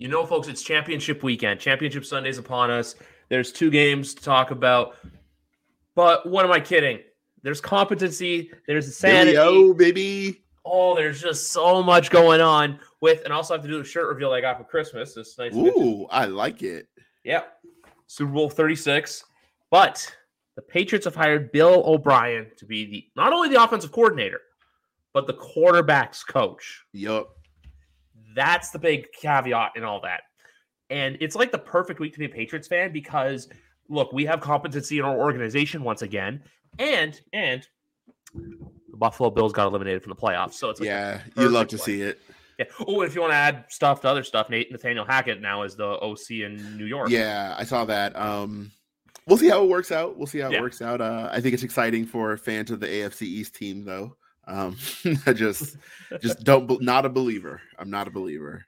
You know, folks, it's championship weekend. Championship Sunday's upon us. There's two games to talk about. But what am I kidding? There's competency. There's insanity. Oh, baby. Oh, there's just so much going on with, and also have to do the shirt reveal I got for Christmas. It's nice. Ooh, I like it. Yeah. Super Bowl 36. But the Patriots have hired Bill O'Brien to be the not only the offensive coordinator, but the quarterback's coach. Yup. That's the big caveat in all that. And it's like the perfect week to be a Patriots fan because look, we have competency in our organization once again, and and the Buffalo Bills got eliminated from the playoffs. So it's like yeah, you love to play. see it. Yeah. Oh, if you want to add stuff to other stuff, Nate Nathaniel Hackett now is the OC in New York. Yeah, I saw that. Um, we'll see how it works out. We'll see how it Yeah. works out. Uh, I think it's exciting for fans of the AFC East team, though. Um, I just, just don't, not a believer. I'm not a believer.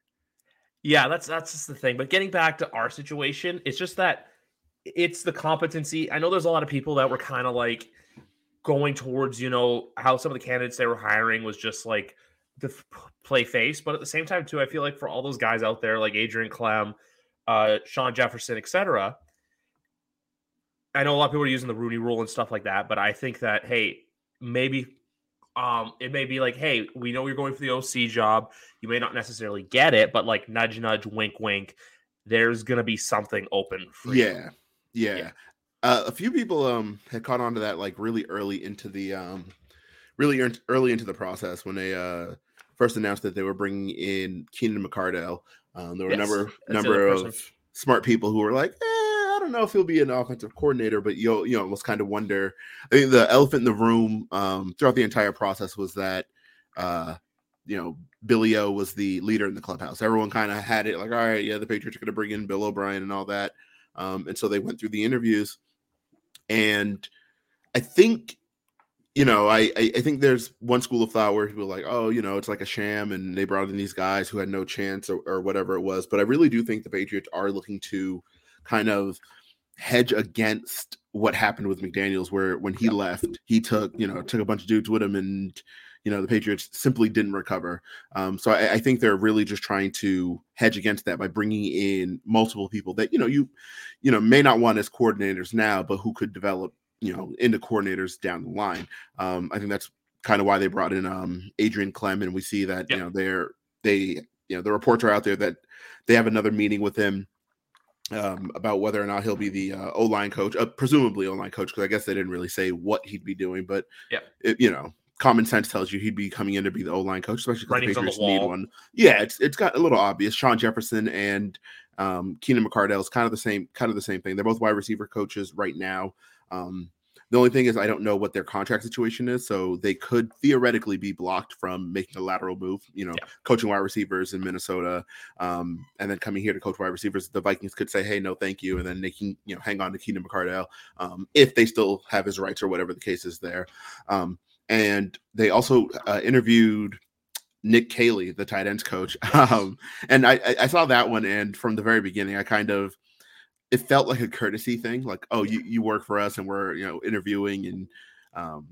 Yeah, that's that's just the thing. But getting back to our situation, it's just that it's the competency. I know there's a lot of people that were kind of like going towards, you know, how some of the candidates they were hiring was just like f- play face, but at the same time too, I feel like for all those guys out there like Adrian Klemm, uh, Shawn Jefferson, etc. I know a lot of people are using the Rooney Rule and stuff like that, but I think that hey, maybe um, it may be like, hey, we know you're going for the OC job. You may not necessarily get it, but like nudge, nudge, wink, wink. There's gonna be something open for you. Yeah, yeah. Yeah. Uh, a few people um had caught on to that like really early into the um really ear- early into the process when they uh first announced that they were bringing in Keenan McCardell. Um, there were a number that's number of smart people who were like, eh, don't know if he'll be an offensive coordinator, but you'll you know almost kind of wonder. I think the elephant in the room um, throughout the entire process was that uh, you know Billy O was the leader in the clubhouse. Everyone kind of had it like, all right, yeah, the Patriots are going to bring in Bill O'Brien and all that, um, and so they went through the interviews, and I think. You know, I, I think there's one school of thought where people like, oh, you know, it's like a sham, and they brought in these guys who had no chance or, or whatever it was. But I really do think the Patriots are looking to kind of hedge against what happened with McDaniels, where when he left, he took you know took a bunch of dudes with him, and you know the Patriots simply didn't recover. Um, so I, I think they're really just trying to hedge against that by bringing in multiple people that you know you you know may not want as coordinators now, but who could develop you know into coordinators down the line. Um, I think that's kind of why they brought in um, Adrian Klemm, and we see that Yeah. you know they're they you know the reports are out there that they have another meeting with him um, about whether or not he'll be the uh, O line coach, uh, presumably O line coach, because I guess they didn't really say what he'd be doing, but Yeah. it, you know, common sense tells you he'd be coming in to be the O line coach, especially because the on the Patriots need one. Yeah, it's it's got a little obvious. Shawn Jefferson and um, Keenan McCardell is kind of the same, kind of the same thing. They're both wide receiver coaches right now. Um, the only thing is, I don't know what their contract situation is, so they could theoretically be blocked from making a lateral move. You know, Yeah. coaching wide receivers in Minnesota, um, and then coming here to coach wide receivers. The Vikings could say, "Hey, no, thank you," and then they can, you know, hang on to Keenan McCardell um, if they still have his rights or whatever the case is there. Um, and they also uh, interviewed Nick Caley, the tight ends coach, um, and I, I I saw that one, and from the very beginning, I kind of it felt like a courtesy thing, like, "Oh, you you work for us, and we're you know interviewing, and um,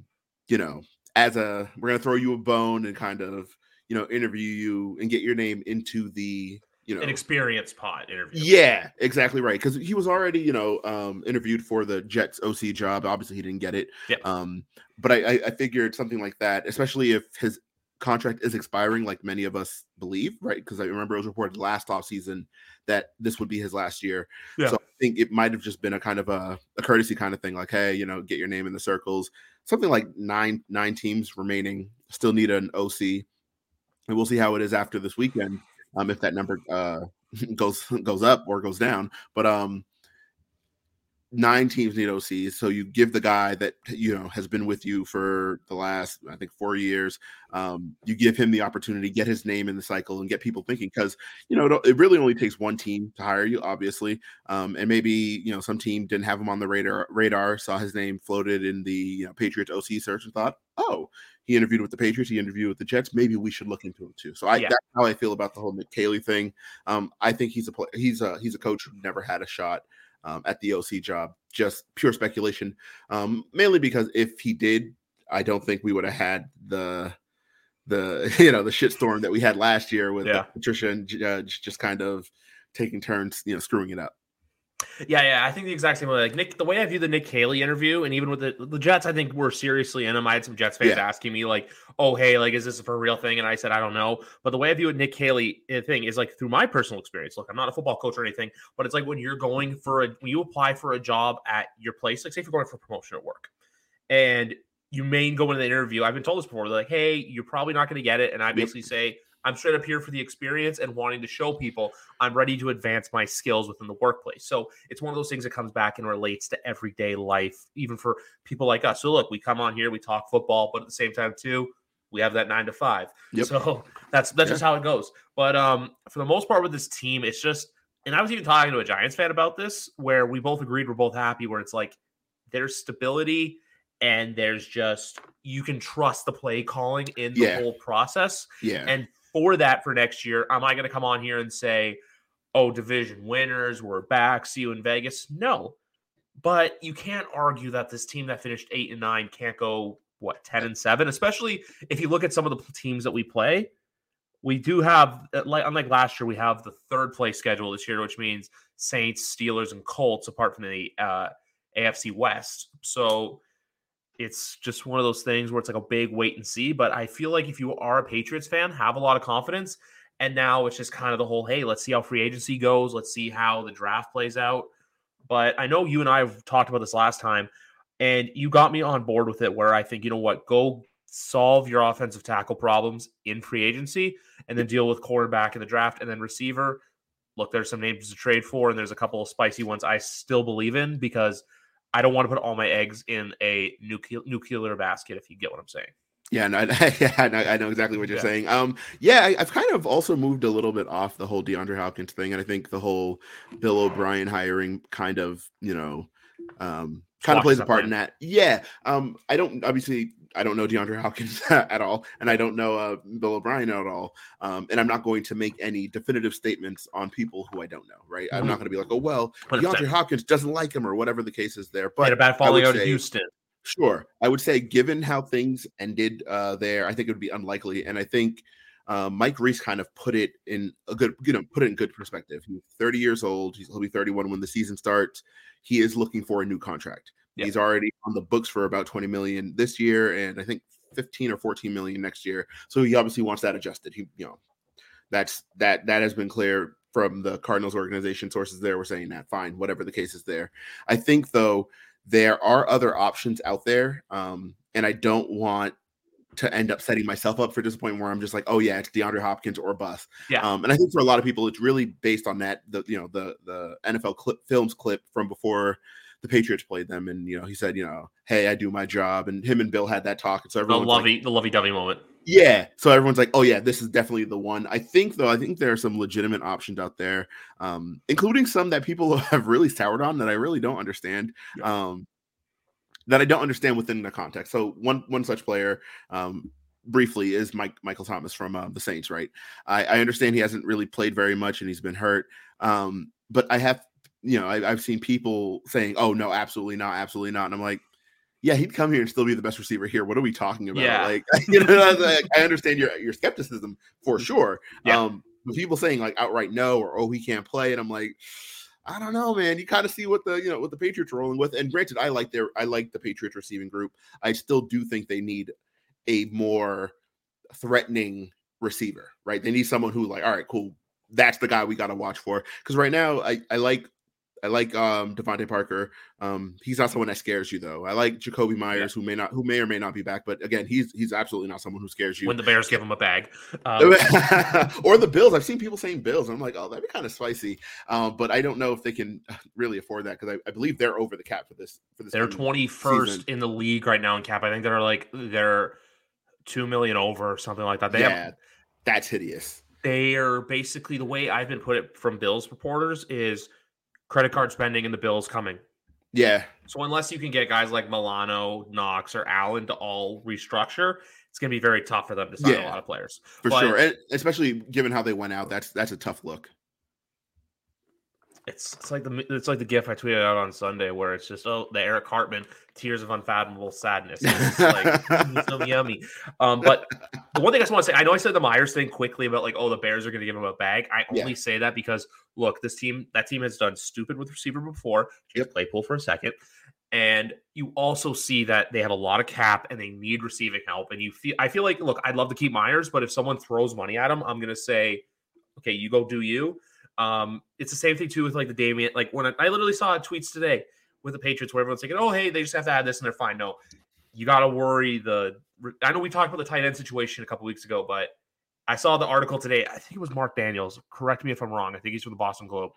you know, as a we're gonna throw you a bone and kind of you know interview you and get your name into the you know An experience pot interview. yeah, exactly right. Because he was already, you know, um, interviewed for the Jets OC job. Obviously, he didn't get it. Yep. Um, but I, I, I figured something like that, especially if his contract is expiring, like many of us believe, right? Because I remember it was reported last offseason that this would be his last year. Yeah. So I think it might have just been a kind of a, a courtesy kind of thing, like, hey, you know, get your name in the circles. Something like nine nine teams remaining still need an OC, and we'll see how it is after this weekend. Um, if that number uh goes goes up or goes down. But um nine teams need OCs. So you give the guy that you know has been with you for the last, I think, four years. Um, you give him the opportunity, get his name in the cycle, and get people thinking. Because you know it, really only takes one team to hire you, obviously. Um, and maybe you know some team didn't have him on the radar. Radar saw his name floated in the you know, Patriots OC search and thought, oh. He interviewed with the Patriots. He interviewed with the Jets. Maybe we should look into him too. So I, Yeah. that's how I feel about the whole Nick Caley thing. Um, I think he's a play, he's a he's a coach who never had a shot um, at the OC job. Just pure speculation, um, mainly because if he did, I don't think we would have had the the you know the shitstorm that we had last year with Yeah. Patricia and Judge just kind of taking turns, you know, screwing it up. Yeah, yeah, I think the exact same way. Like Nick, the way I view the Nick Haley interview, and even with the, the Jets, I think we're seriously in them. I had some Jets fans Yeah. asking me like, "Oh, hey, like, is this a for real thing?" And I said, "I don't know." But the way I view it, Nick Haley uh, thing is like through my personal experience. Look, I'm not a football coach or anything, but it's like when you're going for a when you apply for a job at your place, like say if you're going for promotion at work, and you may go into the interview. I've been told this before. They're like, "Hey, you're probably not going to get it," and I Yep. basically say. I'm straight up here for the experience and wanting to show people I'm ready to advance my skills within the workplace. So it's one of those things that comes back and relates to everyday life, even for people like us. So look, we come on here, we talk football, but at the same time, too, we have that nine to five. Yep. So that's that's just how it goes. But um, for the most part with this team, it's just and I was even talking to a Giants fan about this, where we both agreed we're both happy, where it's like there's stability and there's just you can trust the play calling in the Yeah. whole process. Yeah. And for that for next year, am I going to come on here and say, oh, division winners, we're back, see you in Vegas? No. But you can't argue that this team that finished eight and nine can't go, what, 10 and seven, especially if you look at some of the teams that we play. We do have, uh, like unlike last year, we have the third place schedule this year, which means Saints, Steelers, and Colts, apart from the uh, AFC West. So it's just one of those things where it's like a big wait and see. But I feel like if you are a Patriots fan, have a lot of confidence. And now it's just kind of the whole hey, let's see how free agency goes. Let's see how the draft plays out. But I know you and I have talked about this last time, and you got me on board with it where I think, you know what, go solve your offensive tackle problems in free agency and then deal with quarterback in the draft and then receiver. Look, there's some names to trade for, and there's a couple of spicy ones I still believe in because I don't want to put all my eggs in a nuclear nuclear basket. If you get what I'm saying. Yeah, no, I, yeah, I know, I know exactly what you're Yeah. saying. Um, yeah, I, I've kind of also moved a little bit off the whole DeAndre Hopkins thing, and I think the whole Bill O'Brien hiring kind of, you know, um, kind of plays a part in that. Yeah, um, I don't obviously I don't know DeAndre Hopkins at all, and I don't know uh, Bill O'Brien at all, um, and I'm not going to make any definitive statements on people who I don't know. Right? I'm Mhm. not going to be like, oh well, 100%. DeAndre Hopkins doesn't like him or whatever the case is there. But a bad I falling out of Houston. Sure. I would say, given how things ended uh, there, I think it would be unlikely. And I think uh, Mike Reiss kind of put it in a good, you know, put it in good perspective. He's 30 years old. He's, he'll be 31 when the season starts. He is looking for a new contract. Yeah. He's already on the books for about 20 million this year, and I think 15 or 14 million next year. So he obviously wants that adjusted. He, you know, that's that that has been clear from the Cardinals organization. Sources there were saying that fine, whatever the case is there. I think though there are other options out there, um, and I don't want to end up setting myself up for disappointment where I'm just like, oh yeah, it's DeAndre Hopkins or bust. Yeah. Um, and I think for a lot of people, it's really based on that the you know the the NFL clip films clip from before the Patriots played them, and you know he said, you know, hey, I do my job, and him and Bill had that talk, and so The everyone like, lovey, the lovey dovey moment. yeah. So everyone's like, oh, yeah, this is definitely the one. I think, though, I think there are some legitimate options out there, um, including some that people have really soured on that I really don't understand. Um, that I don't understand within the context. So one one such player, um, briefly, is Mike Michael Thomas from uh, the Saints. Right. I, I understand he hasn't really played very much and he's been hurt. Um, but I have, you know, I, I've seen people saying, "Oh no, absolutely not, absolutely not," and I'm like. Yeah, he'd come here and still be the best receiver here. What are we talking about? Yeah. Like, you know, like, I understand your your skepticism for sure. Yeah. Um, but people saying like outright no or oh he can't play, and I'm like, I don't know, man. You kind of see what the you know what the Patriots are rolling with. And granted, I like their I like the Patriots receiving group. I still do think they need a more threatening receiver, right? They need someone who like, all right, cool. That's the guy we got to watch for. Because right now, I I like I like um DeVante Parker. Um, he's not someone that scares you though. I like Jakobi Meyers, who may not who may or may not be back, but again, he's he's absolutely not someone who scares you. When the Bears give him a bag. Um, or the Bills. I've seen people saying Bills, and I'm like, oh, that'd be kind of spicy. Um, but I don't know if they can uh, really afford that because I, I believe they're over the cap for this. For this, they're 21st in the league right now in cap. I think they're like they're two million over or something like that. They yeah, have that's hideous. they are basically the way I've been put it from Bills reporters is credit card spending and the Bills coming. Yeah, So unless you can get guys like Milano, Knox, or Allen to all restructure, it's going to be very tough for them to sign a lot of players. for But- sure, and especially given how they went out. That's that's a tough look. It's it's like the it's like the gif I tweeted out on Sunday where it's just oh the Eric Cartman tears of unfathomable sadness. It's like "Mm, so yummy. Um, but the one thing I just want to say, I know I said the Meyers thing quickly about like oh the Bears are going to give him a bag. I Yeah. only say that because look, this team that team has done stupid with receiver before. Chase Yep. Claypool for a second. And you also see that they have a lot of cap and they need receiving help. And you feel, I feel like, look, I'd love to keep Meyers, but if someone throws money at him, I'm going to say, okay, you go do you. Um, it's the same thing too with like the Damien. Like when I, I literally saw tweets today with the Patriots where everyone's thinking, oh, hey, they just have to add this and they're fine. No, you got to worry. The I know we talked about the tight end situation a couple weeks ago, but I saw the article today. I think it was Mark Daniels. Correct me if I'm wrong. I think he's from the Boston Globe.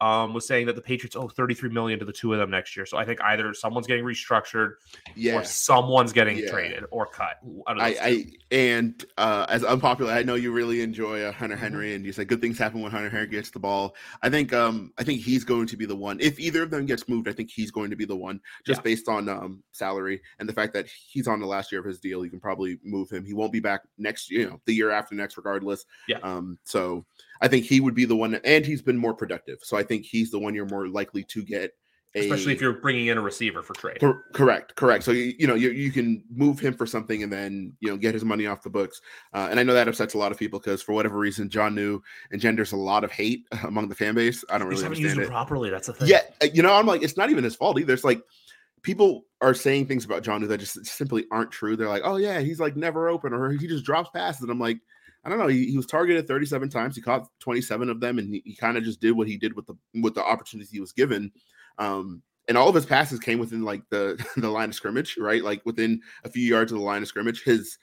Um, was saying that the Patriots owe 33 million to the two of them next year. So I think either someone's getting restructured Yeah. or someone's getting Yeah. traded or cut. I. I and uh, as unpopular, I know you really enjoy uh, Hunter Mhm. Henry, and you said good things happen when Hunter Henry gets the ball. I think um I think he's going to be the one. If either of them gets moved, I think he's going to be the one, just Yeah. based on um salary and the fact that he's on the last year of his deal. You can probably move him. He won't be back next, you know, the year after next, regardless. Yeah. Um. So I think he would be the one, and he's been more productive. So I think he's the one you're more likely to get. A, especially if you're bringing in a receiver for trade. Cor- correct, correct. So you, you know you, you can move him for something and then you know get his money off the books. Uh, and I know that upsets a lot of people because for whatever reason, Jonnu engenders a lot of hate among the fan base. I don't really understand it. properly. That's the thing. Yeah, uh, you know I'm like it's not even his fault either. It's like people are saying things about Jonnu that just simply aren't true. They're like, oh yeah, he's like never open or he just drops passes. And I'm like. I don't know. He, he was targeted 37 times. He caught 27 of them, and he, he kind of just did what he did with the with the opportunities he was given. Um, and all of his passes came within like the the line of scrimmage, right? Like within a few yards of the line of scrimmage. His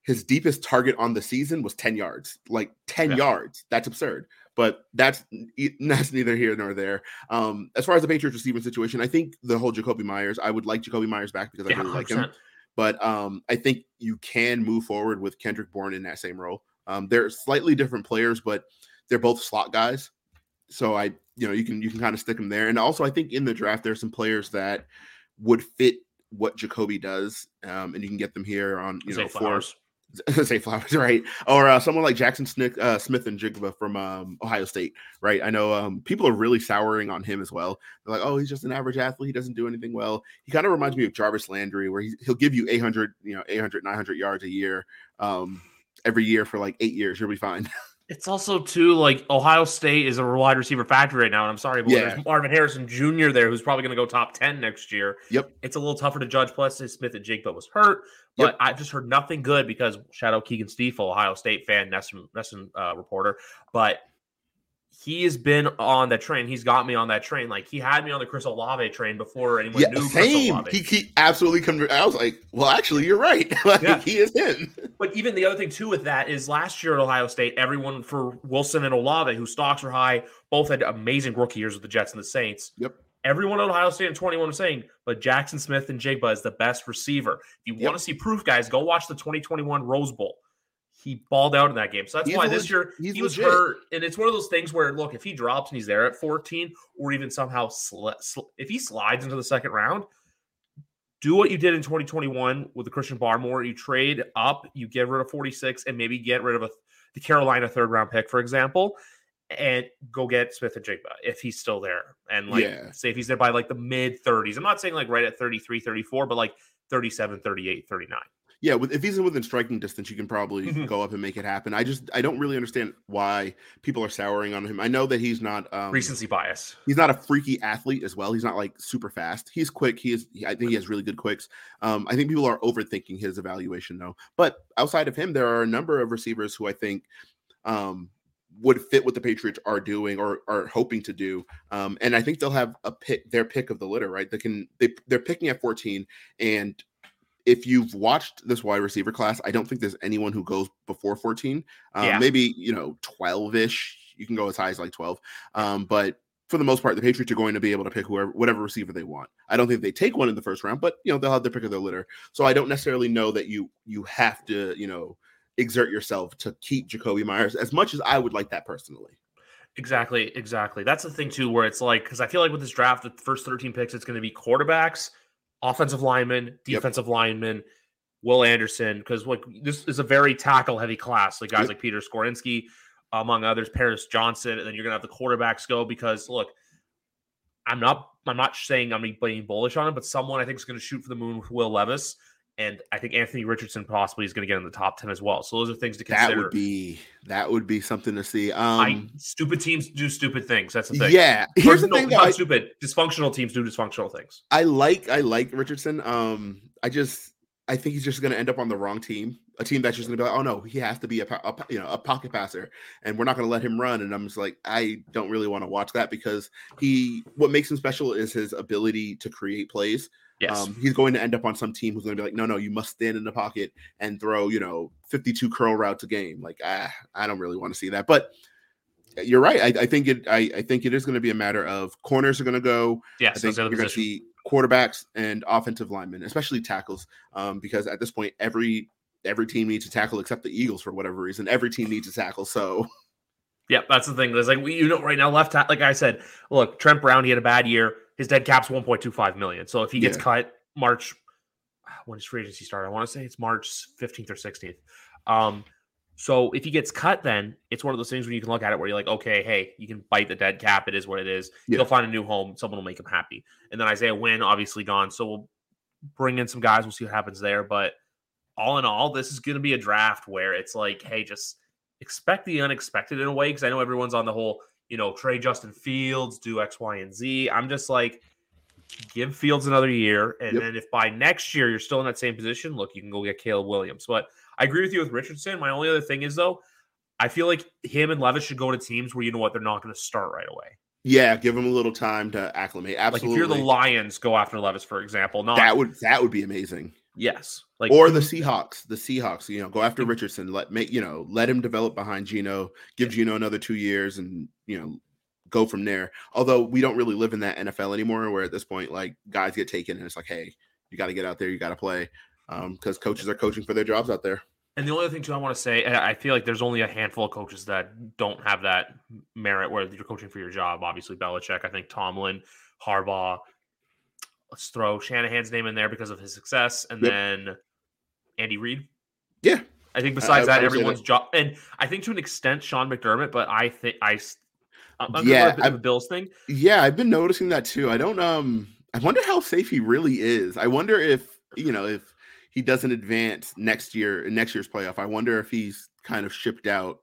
his deepest target on the season was 10 yards, like 10 Yeah. yards. That's absurd. But that's that's neither here nor there. Um, as far as the Patriots receiving situation, I think the whole Jakobi Meyers, I would like Jakobi Meyers back because I Yeah, really like him but um, I think you can move forward with Kendrick Bourne in that same role. Um, they're slightly different players, but they're both slot guys. So I, you know, you can you can kind of stick them there. And also, I think in the draft there's some players that would fit what Jakobi does, um, and you can get them here on you Zay know Flowers. Zay Flowers, right? Or uh, someone like Jackson Smith, uh, Smith-Njigba from um, Ohio State, right? I know um, people are really souring on him as well. They're like, oh, he's just an average athlete. He doesn't do anything well. He kind of reminds me of Jarvis Landry, where he, he'll give you 800, you know, 800, 900 yards a year um, every year for like eight years. You'll be fine. It's also too like Ohio State is a wide receiver factory right now, and I'm sorry, but Yeah. there's Marvin Harrison Jr. there, who's probably going to go top ten next year. Yep. it's a little tougher to judge. Plus, Smith-Njigba was hurt, but Yep. I've just heard nothing good because shout out Keegan Stiefel, Ohio State fan, NESN, NESN uh, reporter, but he has been on that train. He's got me on that train. Like he had me on the Chris Olave train before anyone yeah, knew Chris same. Olave. He, he absolutely. I was like, well, actually, you're right. like, Yeah. he is him. But even the other thing too with that is last year at Ohio State, everyone for Wilson and Olave, whose stocks are high, both had amazing rookie years with the Jets and the Saints. Yep. Everyone at Ohio State in 21 was saying, but Jackson Smith-Njigba is the best receiver. If you Yep. want to see proof, guys, go watch the 2021 Rose Bowl. He balled out in that game. So that's He's why this year he's he was legit. hurt. And it's one of those things where, look, if he drops and he's there at 14, or even somehow sli- sli- if he slides into the second round, do what you did in 2021 with the Christian Barmore. You trade up, you get rid of 46, and maybe get rid of a, the Carolina third round pick, for example, and go get Smith-Njigba if he's still there. And like, Yeah. say if he's there by like the mid 30s. I'm not saying like right at 33, 34, but like 37, 38, 39. Yeah, with, if he's within striking distance, you can probably Mhm. go up and make it happen. I just I don't really understand why people are souring on him. I know that he's not um, Recency bias. he's not a freaky athlete as well. He's not like super fast. He's quick. He is. I think he has really good quicks. Um, I think people are overthinking his evaluation though. But outside of him, there are a number of receivers who I think um, would fit what the Patriots are doing or are hoping to do. Um, and I think they'll have a pick their pick of the litter. Right? They can they they're picking at fourteen and. If you've watched this wide receiver class, I don't think there's anyone who goes before 14. Um, Yeah. Maybe, you know, 12 ish. You can go as high as like 12. Um, but for the most part, the Patriots are going to be able to pick whoever, whatever receiver they want. I don't think they take one in the first round, but you know they'll have their pick of their litter. So I don't necessarily know that you you have to you know exert yourself to keep Jakobi Meyers as much as I would like that personally. Exactly, exactly. That's the thing too, where it's like because I feel like with this draft, the first 13 picks, it's going to be quarterbacks, offensive linemen, Yep. defensive linemen, Will Anderson, because like this is a very tackle heavy class. Like guys Yep. like Peter Skoronski, among others, Paris Johnson, and then you're gonna have the quarterbacks go because look, I'm not I'm not saying I'm being bullish on it, but someone I think is going to shoot for the moon with Will Levis. And I think Anthony Richardson possibly is going to get in the top 10 as well. So those are things to consider. That would be that would be something to see. Um I, stupid teams do stupid things. That's the thing. Yeah. Here's the no, thing not I, stupid. Dysfunctional teams do dysfunctional things. I like I like Richardson. Um I just I think he's just going to end up on the wrong team, a team that's just going to be like, oh no, he has to be a, a you know a pocket passer, and we're not going to let him run. And I'm just like, I don't really want to watch that because he what makes him special is his ability to create plays. Yes, um, he's going to end up on some team who's going to be like, no, no, you must stand in the pocket and throw you know 52 curl routes a game. Like, ah, I don't really want to see that, but. You're right. I, I think it. I, I, think it is going to be a matter of corners are going to go. Yes, I think you're going to see quarterbacks and offensive linemen, especially tackles, um, because at this point, every every team needs to tackle except the Eagles for whatever reason. Every team needs to tackle. So, yeah, that's the thing. There's like we, you know, right now left like I said, look, Trent Brown, he had a bad year. His dead cap's 1.25 million. So if he gets yeah. cut March, when his free agency started, I want to say it's March 15th or 16th. Um, so if he gets cut, then it's one of those things where you can look at it where you're like, okay, hey, you can bite the dead cap. It is what it is. Yeah. He'll find a new home. Someone will make him happy. And then Isaiah Wynn, obviously gone. So we'll bring in some guys. We'll see what happens there. But all in all, this is going to be a draft where it's like, hey, just expect the unexpected in a way. Because I know everyone's on the whole, you know, trade Justin Fields, do X, Y, and Z. I'm just like, give Fields another year. And yep. then if by next year you're still in that same position, look, you can go get Caleb Williams. But I agree with you with Richardson. My only other thing is though, I feel like him and Levis should go to teams where you know what they're not going to start right away. Yeah, give them a little time to acclimate. Absolutely. Like if you're the Lions, go after Levis, for example. Not that would that would be amazing. Yes, like or the Seahawks. The Seahawks, you know, go after Richardson. Let make you know, let him develop behind Geno. Give Geno another two years, and you know, go from there. Although we don't really live in that NFL anymore, where at this point, like guys get taken, and it's like, hey, you got to get out there, you got to play, because um, coaches are coaching for their jobs out there. And the only other thing too I want to say, I feel like there's only a handful of coaches that don't have that merit where you're coaching for your job. Obviously, Belichick, I think Tomlin, Harbaugh. Let's throw Shanahan's name in there because of his success, and yep. then Andy Reid. Yeah, I think besides that, everyone's job, and I think to an extent Sean McDermott. But I think I, I'm yeah, the Bills thing. Yeah, I've been noticing that too. I don't um, I wonder how safe he really is. I wonder if you know if he doesn't advance next year next year's playoff. I wonder if he's kind of shipped out.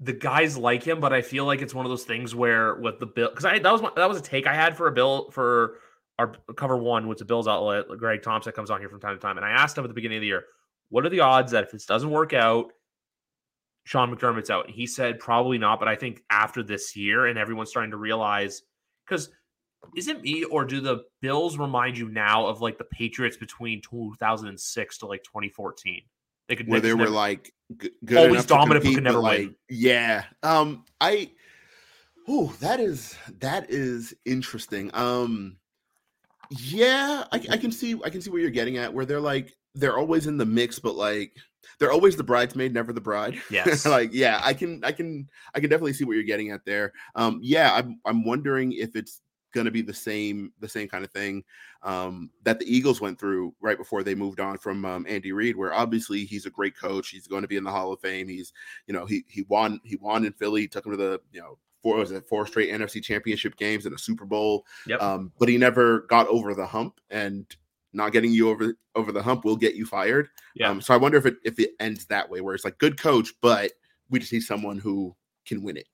The guys like him, but I feel like it's one of those things where with the bill because I that was my, that was a take I had for a bill for our cover one, which the Bills outlet. Greg Thompson comes on here from time to time, and I asked him at the beginning of the year, "What are the odds that if this doesn't work out, Sean McDermott's out?" And he said probably not, but I think after this year, and everyone's starting to realize because is it me or do the Bills remind you now of like the Patriots between 2006 to like 2014? They could where they never, were like g- good always dominant, compete, but could never like, win. Yeah. Um. I. Oh, that is that is interesting. Um. Yeah, I, I can see I can see where you're getting at. Where they're like they're always in the mix, but like they're always the bridesmaid, never the bride. Yes. like, yeah, I can, I can, I can definitely see what you're getting at there. Um, yeah, I'm, I'm wondering if it's going to be the same the same kind of thing um, that the Eagles went through right before they moved on from um, Andy Reid, where obviously he's a great coach. He's going to be in the Hall of Fame. He's you know he he won he won in Philly, took him to the you know four was it four straight NFC Championship games and a Super Bowl. Yep. Um, but he never got over the hump, and not getting you over over the hump will get you fired. Yeah. Um, so I wonder if it if it ends that way, where it's like good coach, but we just need someone who can win it.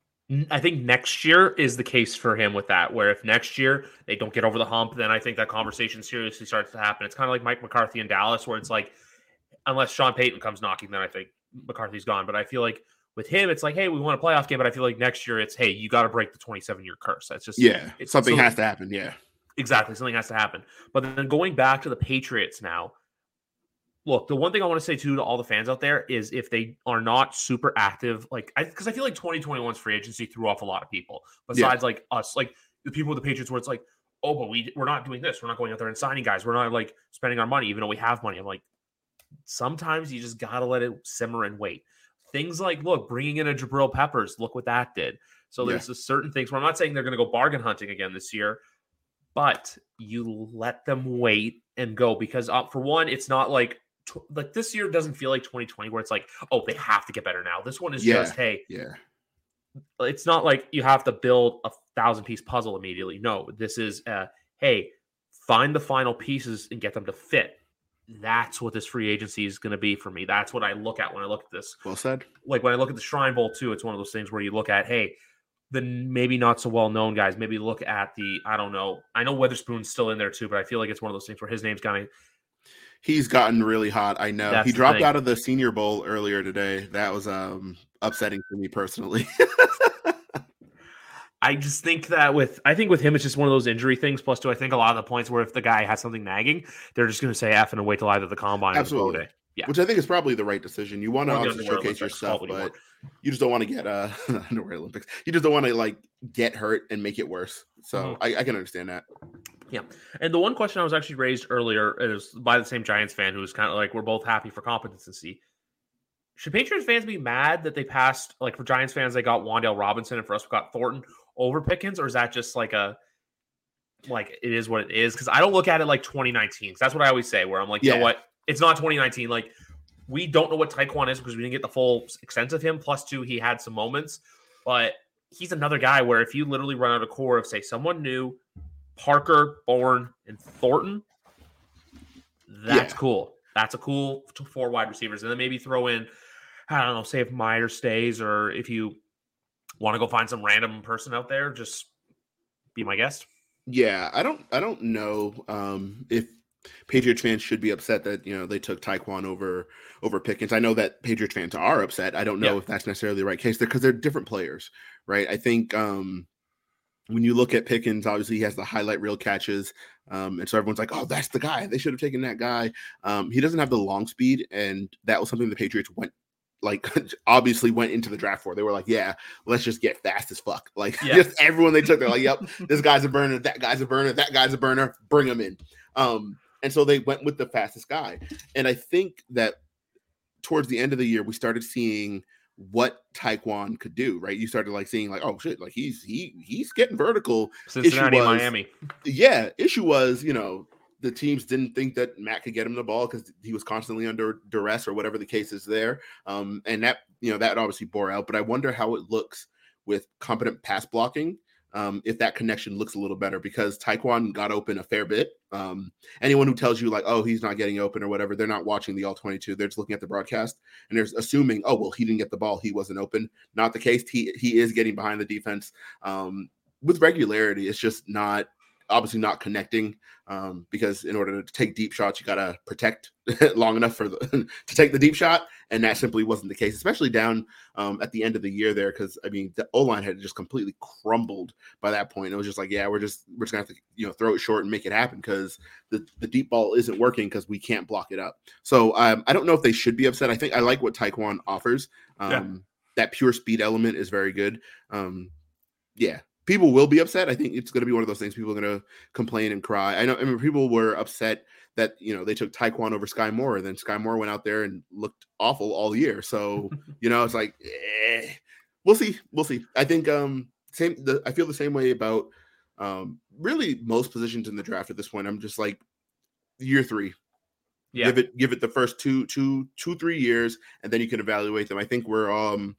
I think next year is the case for him with that. Where if next year they don't get over the hump, then I think that conversation seriously starts to happen. It's kind of like Mike McCarthy in Dallas, where it's like, unless Sean Payton comes knocking, then I think McCarthy's gone. But I feel like with him, it's like, hey, we want a playoff game, but I feel like next year it's, hey, you got to break the 27 year curse. That's just yeah, something so, has to happen. Yeah, exactly, something has to happen. But then going back to the Patriots now, look, the one thing I want to say too to all the fans out there is if they are not super active, like because I, I, feel like 2021's free agency threw off a lot of people. Besides, yeah. like us, like the people with the Patriots, where it's like, oh, but we we're not doing this. We're not going out there and signing guys. We're not like spending our money, even though we have money. I'm like, sometimes you just gotta let it simmer and wait. Things like, look, bringing in a Jabril Peppers, look what that did. So there's yeah. certain things where I'm not saying they're going to go bargain hunting again this year, but you let them wait and go because uh, for one, it's not like like this year doesn't feel like 2020 where it's like, oh, they have to get better now. This one is yeah, just, hey, yeah, it's not like you have to build a thousand piece puzzle immediately. No, this is uh, hey, find the final pieces and get them to fit. That's what this free agency is going to be for me. That's what I look at when I look at this. Well said. Like when I look at the Shrine Bowl too, it's one of those things where you look at, hey, the maybe not so well known guys. Maybe look at the I don't know. I know Witherspoon's still in there too, but I feel like it's one of those things where his name's kind of He's gotten really hot. I know. That's he dropped thing. out of the Senior Bowl earlier today. That was um upsetting for me personally. I just think that with I think with him it's just one of those injury things. Plus, two, I think a lot of the points where if the guy has something nagging, they're just going to say F and wait till either the combine or the pro Absolutely. day. Yeah. Which I think is probably the right decision. You want to obviously showcase your Olympics, stuff, call it what you but you just don't want to get uh underwear Olympics. You just don't want to like get hurt and make it worse. So Mhm. I, I can understand that. Yeah, and the one question I was actually raised earlier is by the same Giants fan who was kind of like, we're both happy for competency. Should Patriots fans be mad that they passed, like for Giants fans, they got Wan'Dale Robinson and for us, we got Thornton over Pickens? Or is that just like a, like it is what it is? Because I don't look at it like 2019. 'cause that's what I always say, where I'm like, you know what? It's not 2019. Like, we don't know what Tyquan is because we didn't get the full extent of him. Plus, two, he had some moments, but he's another guy where if you literally run out a core of, say, someone new, Parker, Bourne, and Thornton, that's Yeah. cool. That's a cool four wide receivers. And then maybe throw in, I don't know, say if Meyer stays or if you want to go find some random person out there, just be my guest. Yeah, I don't I don't know um if Patriots fans should be upset that you know they took Tyquan over over Pickens. I know that Patriots fans are upset. I don't know Yeah. if that's necessarily the right case there because they're different players, right? I think um when you look at Pickens, obviously he has the highlight reel catches, um, and so everyone's like, "Oh, that's the guy. They should have taken that guy." Um, he doesn't have the long speed, and that was something the Patriots went like obviously went into the draft for. They were like, "Yeah, let's just get fast as fuck." Like Yeah. just everyone they took, they're like, "Yep, this guy's a burner, that guy's a burner, that guy's a burner, bring him in. Um, and so they went with the fastest guy. And I think that towards the end of the year, we started seeing what Tyquan could do, right? You started like seeing like, oh shit, like he's he he's getting vertical. Cincinnati, was- Miami. Yeah, issue was, you know, the teams didn't think that Matt could get him the ball because he was constantly under duress or whatever the case is there. Um, and that, you know, that obviously bore out. But I wonder how it looks with competent pass blocking. Um, if that connection looks a little better because Tyquan got open a fair bit. Um, anyone who tells you like, oh, he's not getting open or whatever, they're not watching the all 22. They're just looking at the broadcast and they're assuming, oh, well, he didn't get the ball. He wasn't open. Not the case. He he is getting behind the defense um, with regularity. It's just not obviously not connecting um, because in order to take deep shots, you got to protect long enough for the, to take the deep shot, and that simply wasn't the case, especially down um, at the end of the year there. Because I mean, the O line had just completely crumbled by that point. It was just like, yeah, we're just we're just gonna have to you know throw it short and make it happen because the the deep ball isn't working because we can't block it up. So um, I don't know if they should be upset. I think I like what Tyquan offers. Um, Yeah. That pure speed element is very good. Um, yeah, people will be upset. I think it's going to be one of those things. People are going to complain and cry. I know. I mean, people were upset that you know they took Tyquan over Skyy Moore, and then Skyy Moore went out there and looked awful all year. So you know, it's like, eh, we'll see, we'll see. I think um same. The, I feel the same way about um really most positions in the draft at this point. I'm just like year three. Yeah. Give it give it the first two two two three years, and then you can evaluate them. I think we're um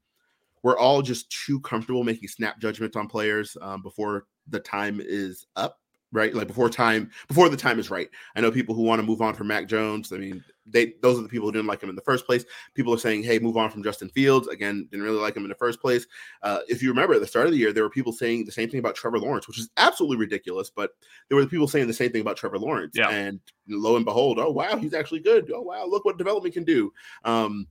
we're all just too comfortable making snap judgments on players um, before the time is up, right? Like before time, before the time is right. I know people who want to move on from Mac Jones. I mean, they those are the people who didn't like him in the first place. People are saying, "Hey, move on from Justin Fields." Again, didn't really like him in the first place. Uh, if you remember at the start of the year, there were people saying the same thing about Trevor Lawrence, which is absolutely ridiculous. But there were people saying the same thing about Trevor Lawrence, Yeah. and lo and behold, oh wow, he's actually good. Oh wow, look what development can do. Um,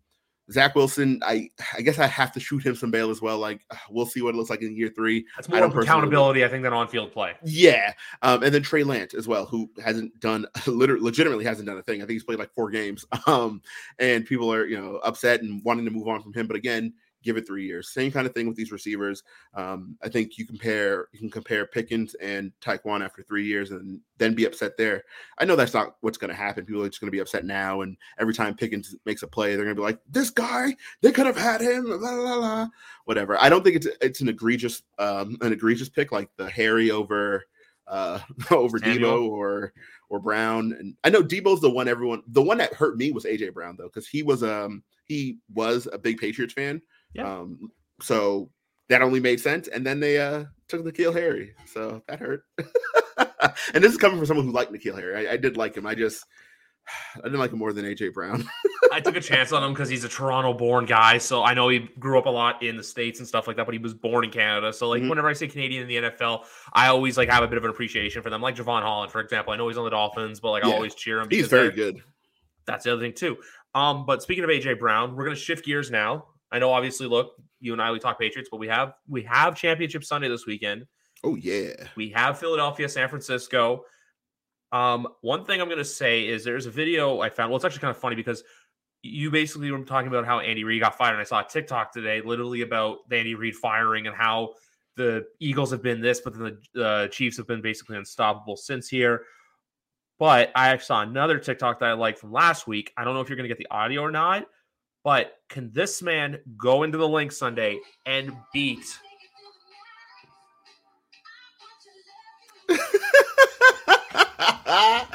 Zach Wilson, I I guess I have to shoot him some bail as well. Like we'll see what it looks like in year three. That's I more don't personally- accountability, I think, than on field play. Yeah, um, and then Trey Lance as well, who hasn't done literally legitimately hasn't done a thing. I think he's played like four games. Um, and people are you know upset and wanting to move on from him. But again, give it three years. Same kind of thing with these receivers. Um, I think you compare you can compare Pickens and Tyquan after three years and then be upset there. I know that's not what's going to happen. People are just going to be upset now, and every time Pickens makes a play, they're going to be like, "This guy, they could have had him." La, la, la, whatever. I don't think it's it's an egregious um, an egregious pick like the Harry over uh over Samuel. Deebo or or Brown. And I know Deebo's the one everyone the one that hurt me was AJ Brown though, because he was um he was a big Patriots fan. Yeah. Um so that only made sense. And then they uh took N'Keal Harry, so that hurt. and this is coming from someone who liked N'Keal Harry. I, I did like him. I just I didn't like him more than AJ Brown. I took a chance on him because he's a Toronto-born guy. So I know he grew up a lot in the states and stuff like that, but he was born in Canada. So like mm-hmm. whenever I say Canadian in the NFL, I always like have a bit of an appreciation for them. Like Jevon Holland, for example. I know he's on the Dolphins, but like yeah. I always cheer him. He's very good. That's the other thing too. Um, but speaking of AJ Brown, we're gonna shift gears now. I know, obviously, look, you and I we talk Patriots, but we have we have Championship Sunday this weekend. Oh yeah, we have Philadelphia, San Francisco. Um, one thing I'm going to say is there's a video I found. Well, it's actually kind of funny because you basically were talking about how Andy Reid got fired, and I saw a TikTok today, literally about Andy Reid firing and how the Eagles have been this, but then the uh, Chiefs have been basically unstoppable since here. But I saw another TikTok that I liked from last week. I don't know if you're going to get the audio or not, but can this man go into the Linc Sunday and beat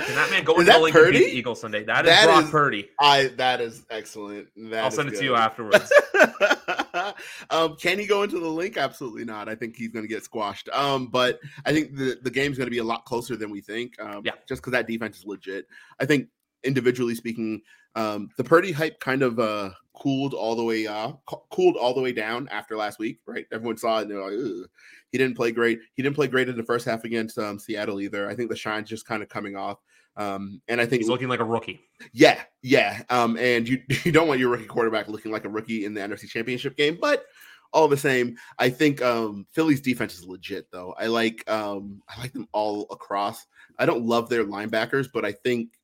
Can that man go into the Linc Purdy? and beat the Eagles Sunday? That is that Brock is, Purdy. I that is excellent. That I'll send it to you afterwards. um, can he go into the Linc? Absolutely not. I think he's going to get squashed. Um, but I think the the game's going to be a lot closer than we think. Um, yeah, just because that defense is legit. I think individually speaking, um, the Purdy hype kind of uh cooled all the way uh cooled all the way down after last week, right? Everyone saw it and they're like, Ugh. he didn't play great. He didn't play great in the first half against um, Seattle either. I think the shine's just kind of coming off. Um, and I think he's looking like a rookie. Yeah, yeah. Um, and you you don't want your rookie quarterback looking like a rookie in the NFC Championship game, but all the same, I think um, Philly's defense is legit though. I like um, I like them all across. I don't love their linebackers, but I think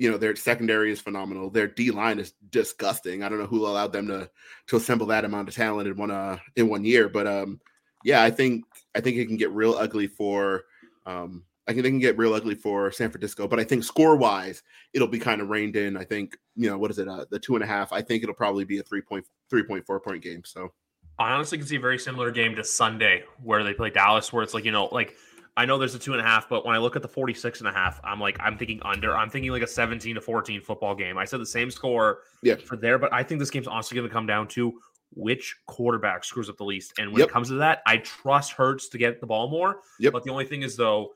you know their secondary is phenomenal. Their D line is disgusting. I don't know who allowed them to to assemble that amount of talent in one uh in one year, but um yeah, I think I think it can get real ugly for um I think they can get real ugly for San Francisco, but I think score wise, it'll be kind of reined in. I think, you know, what is it? Uh, the two and a half. I think it'll probably be a three point, three point four point game. So I honestly can see a very similar game to Sunday where they play Dallas, where it's like, you know, like I know there's a two and a half, but when I look at the 46 and a half, I'm like, I'm thinking under. I'm thinking like a 17 to 14 football game. I said the same score yeah. for there, but I think this game's honestly going to come down to which quarterback screws up the least. And when yep. it comes to that, I trust Hurts to get the ball more. Yep. But the only thing is, though,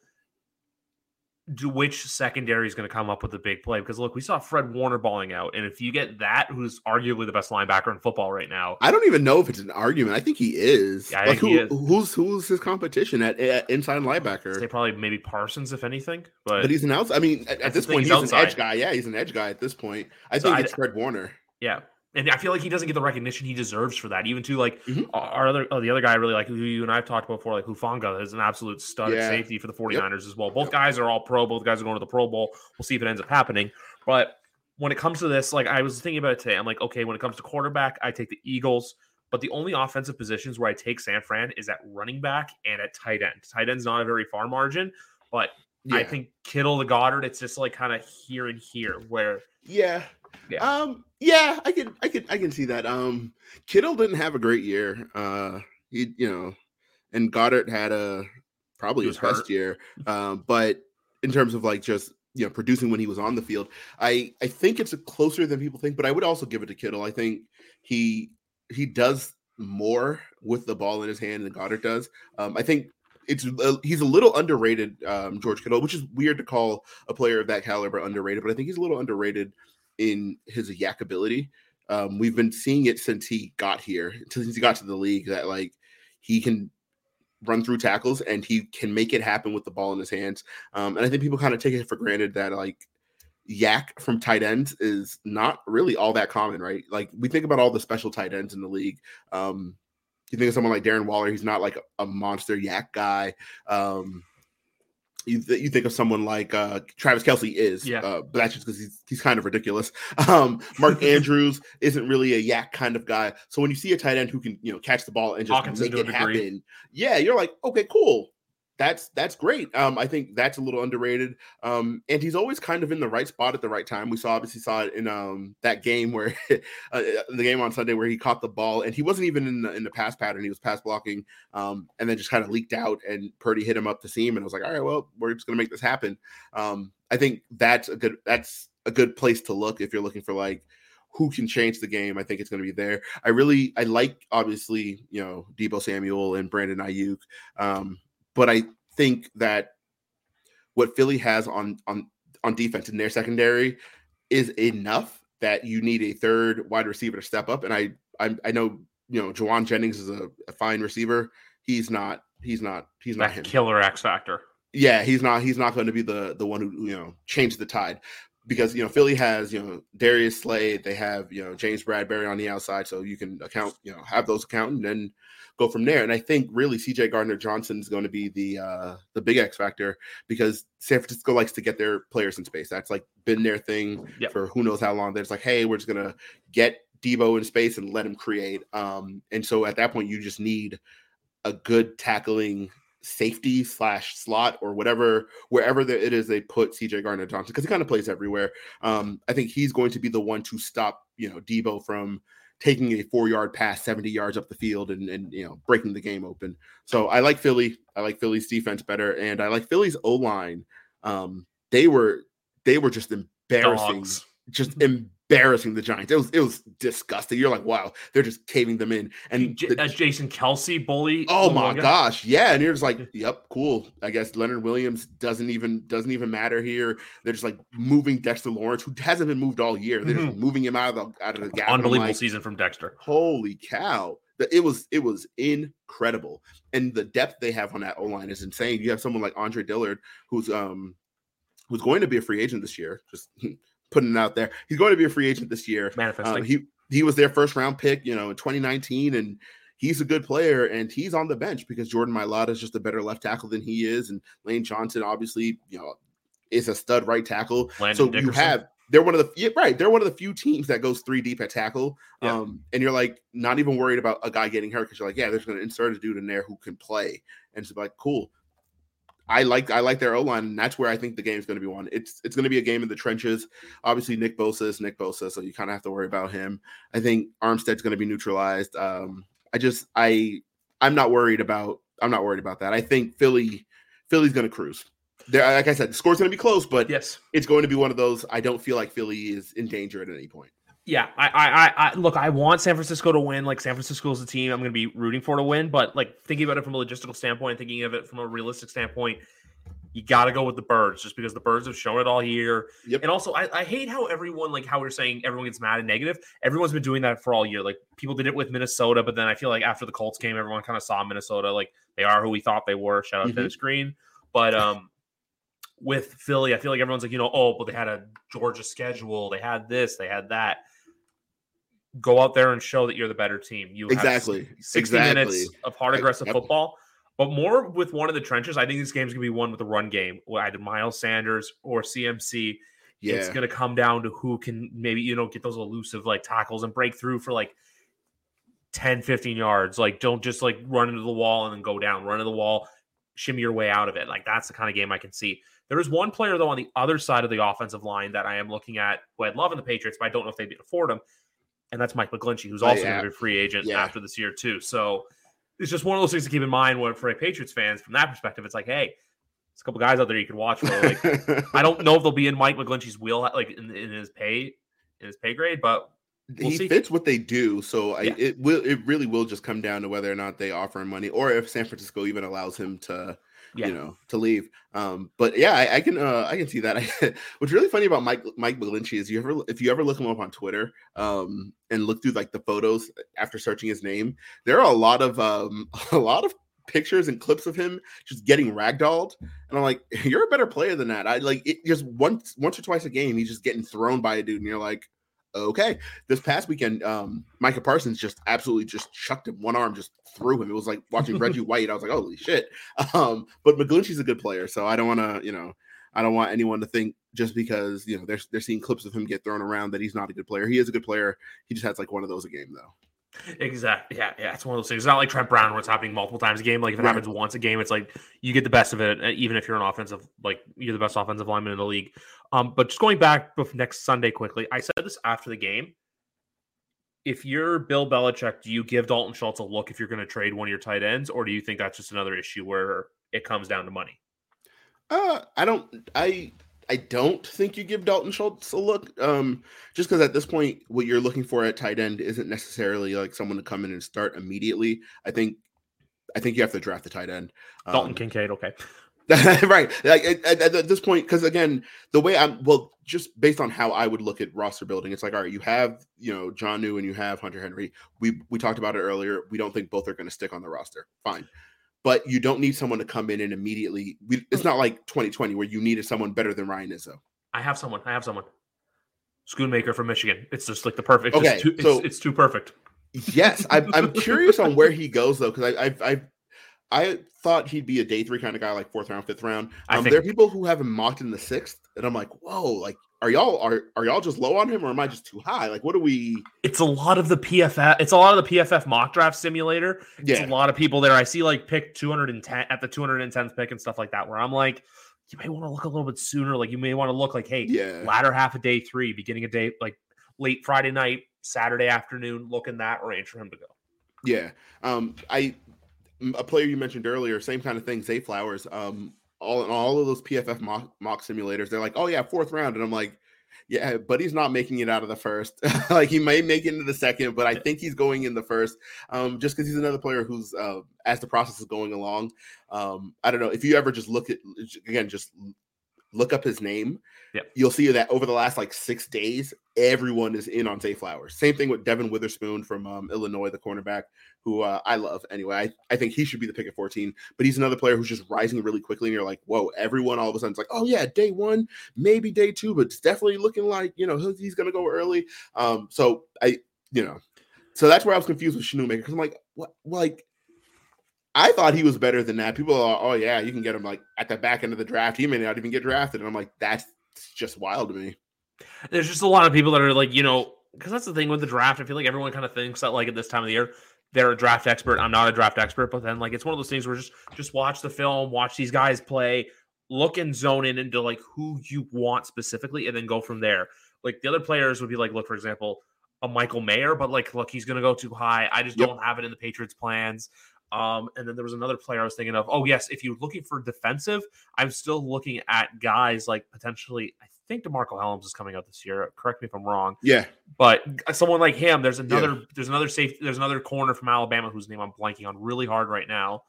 do which secondary is going to come up with a big play? Because look, we saw Fred Warner balling out, and if you get that, who's arguably the best linebacker in football right now, I don't even know if it's an argument. I think he is. Yeah, like, who, he is. Who's who's his competition at, at inside linebacker? They probably maybe Parsons, if anything. But but he's an outside. I mean, at, at this point, he's, he's an edge guy. Yeah, he's an edge guy at this point. I so think I, it's Fred Warner. Yeah, and I feel like he doesn't get the recognition he deserves for that. Even to like mm-hmm. our other, oh, the other guy I really like, who you and I've talked about before, like Hufanga is an absolute stud yeah. safety for the 49ers yep. as well. Both yep. guys are all pro. Both guys are going to the Pro Bowl. We'll see if it ends up happening. But when it comes to this, like I was thinking about it today, I'm like, okay, when it comes to quarterback, I take the Eagles. But the only offensive positions where I take San Fran is at running back and at tight end. Tight end's not a very far margin, but yeah. I think Kittle the Goedert, it's just like kind of here and here where yeah. Yeah. Um yeah, I can I can I can see that. Um Kittle didn't have a great year. Uh he you know and Goedert had a probably his best year. Um but in terms of like just you know producing when he was on the field, I I think it's closer than people think, but I would also give it to Kittle. I think he he does more with the ball in his hand than Goedert does. Um I think it's uh, he's a little underrated, um, George Kittle, which is weird to call a player of that caliber underrated, but I think he's a little underrated in his YAC ability. Um, we've been seeing it since he got here, since he got to the league, that like he can run through tackles and he can make it happen with the ball in his hands. Um, and I think people kind of take it for granted that like YAC from tight ends is not really all that common, right? Like we think about all the special tight ends in the league. Um, you think of someone like Darren Waller, he's not like a, monster YAC guy. Um, you, th- you think of someone like uh, Travis Kelce is, yeah. Uh, but that's just because he's he's kind of ridiculous. Um, Mark Andrews isn't really a YAC kind of guy. So when you see a tight end who can you know catch the ball and just Hawkins make it happen, yeah, you're like, okay, cool that's that's great. Um, I think that's a little underrated. Um, and he's always kind of in the right spot at the right time. We saw obviously saw it in um that game where uh, the game on Sunday where he caught the ball and he wasn't even in the in the pass pattern. He was pass blocking, um, and then just kind of leaked out and Purdy hit him up the seam and I was like, all right, well, we're just gonna make this happen. Um, I think that's a good that's a good place to look if you're looking for like who can change the game, I think it's going to be there. I really, I like obviously, you know, Deebo Samuel and Brandon Aiyuk. um, but I think that what Philly has on on on defense in their secondary is enough that you need a third wide receiver to step up. And I I, I know you know Jauan Jennings is a, a, fine receiver. He's not. He's not. He's not him. Killer X factor. Yeah, he's not. He's not going to be the the one who you know changed the tide because you know Philly has you know Darius Slay, they have you know James Bradberry on the outside, so you can account you know have those account and then go from there. And I think really CJ Gardner Johnson is going to be the uh the big X factor because San Francisco likes to get their players in space. That's like been their thing yep. for who knows how long. There's like, hey, we're just gonna get Deebo in space and let him create. Um, and so at that point, you just need a good tackling safety slash slot or whatever wherever it is they put CJ Gardner Johnson because he kind of plays everywhere. Um, I think he's going to be the one to stop you know Deebo from taking a four yard pass 70 yards up the field and, and you know breaking the game open. So I like Philly. I like Philly's defense better, and I like Philly's O line. Um, they were they were just embarrassing, Dogs. just embarrassing the Giants. It was it was disgusting. You're like, wow, they're just caving them in. And J- the, Jason Kelce bully. Oh my gosh, yeah. And you're just like, yep, cool. I guess Leonard Williams doesn't even doesn't even matter here. They're just like moving Dexter Lawrence, who hasn't been moved all year. They're mm-hmm. just moving him out of the out of the gap. Unbelievable like, season from Dexter. Holy cow. It was it was incredible, and the depth they have on that O line is insane. You have someone like Andre Dillard, who's um who's going to be a free agent this year. Just putting it out there. He's going to be a free agent this year. Manifesting. Um, he he was their first round pick, you know, in 2019, and he's a good player. And he's on the bench because Jordan Mailata is just a better left tackle than he is, and Lane Johnson obviously, you know, is a stud right tackle. Landon so Dickerson. you have they're one of the yeah, right. They're one of the few teams that goes three deep at tackle. Yeah. Um, and you're like not even worried about a guy getting hurt because you're like, yeah, there's going to insert a dude in there who can play, and it's like cool. I like I like their O line, and that's where I think the game is going to be won. It's it's going to be a game in the trenches. Obviously, Nick Bosa is Nick Bosa, so you kind of have to worry about him. I think Armstead's going to be neutralized. Um, I just I I'm not worried about I'm not worried about that. I think Philly Philly's going to cruise. There, like I said, the score's going to be close, but yes, it's going to be one of those. I don't feel like Philly is in danger at any point. Yeah, I, I, I, look. I want San Francisco to win. Like San Francisco is a team I'm going to be rooting for to win. But like thinking about it from a logistical standpoint, thinking of it from a realistic standpoint, you got to go with the birds just because the birds have shown it all year. Yep. And also, I, I, hate how everyone, like how we are saying, everyone gets mad and negative. Everyone's been doing that for all year. Like people did it with Minnesota, but then I feel like after the Colts game, everyone kind of saw Minnesota like they are who we thought they were. Shout out mm-hmm. Dennis Green. But um, with Philly, I feel like everyone's like, you know, oh, but they had a Georgia schedule, they had this, they had that go out there and show that you're the better team. You exactly 60 exactly. minutes of hard aggressive football, but more with one of the trenches. I think this game's gonna be one with the run game, either Miles Sanders or CMC. Yeah. It's gonna come down to who can maybe you know get those elusive like tackles and break through for like 10, 15 yards. Like don't just like run into the wall and then go down, run into the wall, shimmy your way out of it. Like that's the kind of game I can see. There is one player though on the other side of the offensive line that I am looking at who I'd love in the Patriots, but I don't know if they'd afford him and that's Mike McGlinchey, who's oh, also oh, yeah. going to be a free agent yeah. after this year too. So it's just one of those things to keep in mind when for a Patriots fans from that perspective. It's like, hey, there's a couple guys out there you can watch for. Like, I don't know if they'll be in Mike McGlinchey's wheel, like in, in his pay, in his pay grade, but we'll he see. fits what they do. So yeah. I, it will, it really will just come down to whether or not they offer him money, or if San Francisco even allows him to yeah. you know, to leave. Um, but yeah, I, I can uh, I can see that. What's really funny about Mike Mike McGlinchey is you ever if you ever look him up on Twitter um, and look through like the photos after searching his name, there are a lot of um, a lot of pictures and clips of him just getting ragdolled, and I'm like, you're a better player than that. I like it just once once or twice a game, he's just getting thrown by a dude, and you're like, okay. This past weekend, um, Micah Parsons just absolutely just chucked him. One arm just threw him. It was like watching Reggie White. I was like, holy shit. Um, but McGlinchey's a good player, so I don't want to, you know, I don't want anyone to think just because you know they're they're seeing clips of him get thrown around that he's not a good player. He is a good player. He just has like one of those a game though. Exactly. Yeah, yeah. It's one of those things. It's not like Trent Brown where it's happening multiple times a game. Like if it right. happens once a game, it's like you get the best of it, uh, even if you're an offensive, like you're the best offensive lineman in the league. Um, but just going back next Sunday quickly, I said this after the game. If you're Bill Belichick, do you give Dalton Schultz a look if you're going to trade one of your tight ends, or do you think that's just another issue where it comes down to money? Uh, I don't. I I don't think you give Dalton Schultz a look. Um, just because at this point, what you're looking for at tight end isn't necessarily like someone to come in and start immediately. I think, I think you have to draft the tight end. Dalton um, Kincaid, okay. right. Like at, at, at this point, because again, the way I'm well, just based on how I would look at roster building, it's like, all right, you have you know Jonnu and you have Hunter Henry. We we talked about it earlier. We don't think both are going to stick on the roster. Fine but you don't need someone to come in and immediately. We, it's not like 2020 where you needed someone better than Ryan Izzo. I have someone. I have someone. Schoonmaker from Michigan. It's just like the perfect. Okay, too, so it's, it's, too perfect. Yes, I'm, I'm curious on where he goes though, because I, I I I thought he'd be a day three kind of guy, like fourth round, fifth round. Um, think, there are people who have him mocked in the sixth, and I'm like, whoa, like are y'all are are y'all just low on him or am I just too high? Like, what do we? It's a lot of the PFF. It's a lot of the PFF mock draft simulator. Yeah. A lot of people there. I see like pick 210 at the 210th pick and stuff like that. Where I'm like, you may want to look a little bit sooner. Like you may want to look like, hey, yeah, latter half of day three, beginning of day like late Friday night, Saturday afternoon. Look in that range for him to go. Yeah. Um. I a player you mentioned earlier, same kind of thing. Zay Flowers. Um all in all of those PFF mock, mock simulators, they're like, oh yeah, fourth round, and I'm like, yeah, but he's not making it out of the first. like he may make it into the second, but I think he's going in the first. Um, just because he's another player who's uh, as the process is going along. Um, I don't know if you ever just look at again, just look up his name. Yeah. You'll see that over the last like six days, everyone is in on Zay Flowers. Same thing with Devon Witherspoon from um, Illinois, the cornerback, who uh, I love. Anyway, I, I think he should be the pick at 14, but he's another player who's just rising really quickly. And you're like, whoa, everyone all of a sudden is like, oh, yeah, day one, maybe day two, but it's definitely looking like, you know, he's going to go early. Um, so I, you know, so that's where I was confused with Schoonmaker because I'm like, what, like, I thought he was better than that. People are, oh yeah, you can get him like at the back end of the draft. He may not even get drafted, and I'm like, that's just wild to me. There's just a lot of people that are like, you know, because that's the thing with the draft. I feel like everyone kind of thinks that like at this time of the year they're a draft expert. I'm not a draft expert, but then like it's one of those things where just just watch the film, watch these guys play, look and zone in into like who you want specifically, and then go from there. Like the other players would be like, look for example, a Michael Mayer, but like, look, he's to go too high. I just yep. don't have it in the Patriots' plans. Um, and then there was another player I was thinking of. Oh, yes, if you're looking for defensive, I'm still looking at guys like potentially. I think DeMarcco Hellams is coming out this year. Correct me if I'm wrong. Yeah, but someone like him, there's another, yeah. there's another safe, there's another corner from Alabama whose name I'm blanking on really hard right now.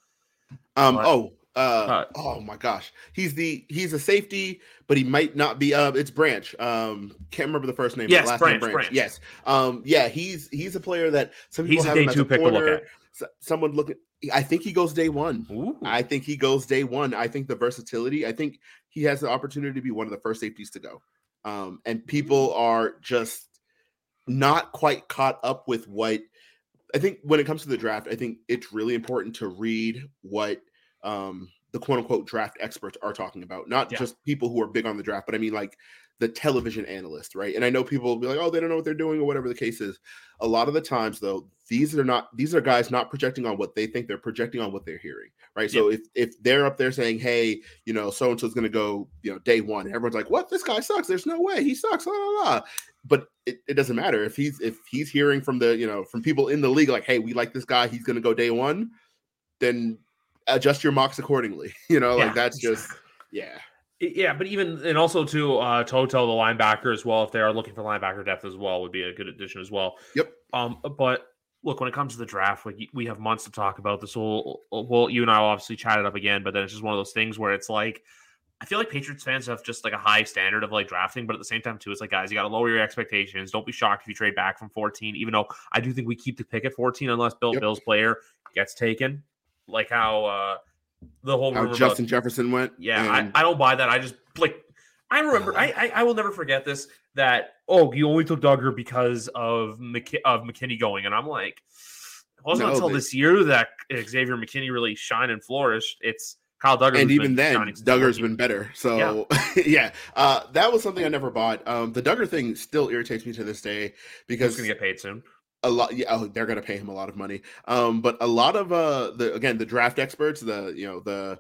Um. But, oh. Uh, uh, oh my gosh, he's the he's a safety, but he might not be. Uh, it's Branch. Um, can't remember the first name. Yes, last Branch, name Branch. Branch. Yes. Um, yeah, he's he's a player that some people he's have a day two pick corner. to look at someone looking. I think he goes day one. Ooh. I think he goes day one. I think the versatility. I think he has the opportunity to be one of the first safeties to go. Um, and people are just not quite caught up with what I think when it comes to the draft. I think it's really important to read what um, the quote unquote draft experts are talking about, not yeah. just people who are big on the draft, but I mean like the television analyst, right? And I know people will be like, oh, they don't know what they're doing or whatever the case is. A lot of the times, though, these are not these are guys not projecting on what they think they're projecting on what they're hearing, right? So if if they're up there saying, hey, you know, so and so is going to go, you know, day one, everyone's like, what? This guy sucks. There's no way he sucks. Blah, blah, blah. But it, it doesn't matter if he's if he's hearing from the you know from people in the league like, hey, we like this guy. He's going to go day one. Then adjust your mocks accordingly. You know, like that's just yeah. Yeah, but even and also to uh To'oTo'o, the linebacker as well, if they are looking for linebacker depth as well, would be a good addition as well. Yep. Um, but look, when it comes to the draft, like we have months to talk about this. Whole, well, you and I will obviously chat it up again, but then it's just one of those things where it's like, I feel like Patriots fans have just like a high standard of like drafting, but at the same time too, it's like guys, you got to lower your expectations. Don't be shocked if you trade back from 14, even though I do think we keep the pick at 14 unless Bill yep. Bill's player gets taken, like how. uh the whole How Justin about, Jefferson went. Yeah, and... I, I don't buy that. I just like I remember I, I, I will never forget this that oh you only took Dugger because of McK- of McKinney going and I'm like it wasn't no, until they... this year that Xavier McKinney really shined and flourished. It's Kyle Dugger, and even then, Dugger's been better. So yeah, yeah. Uh, that was something I never bought. Um, the Dugger thing still irritates me to this day because he's gonna get paid soon a lot yeah oh, they're going to pay him a lot of money um but a lot of uh the again the draft experts the you know the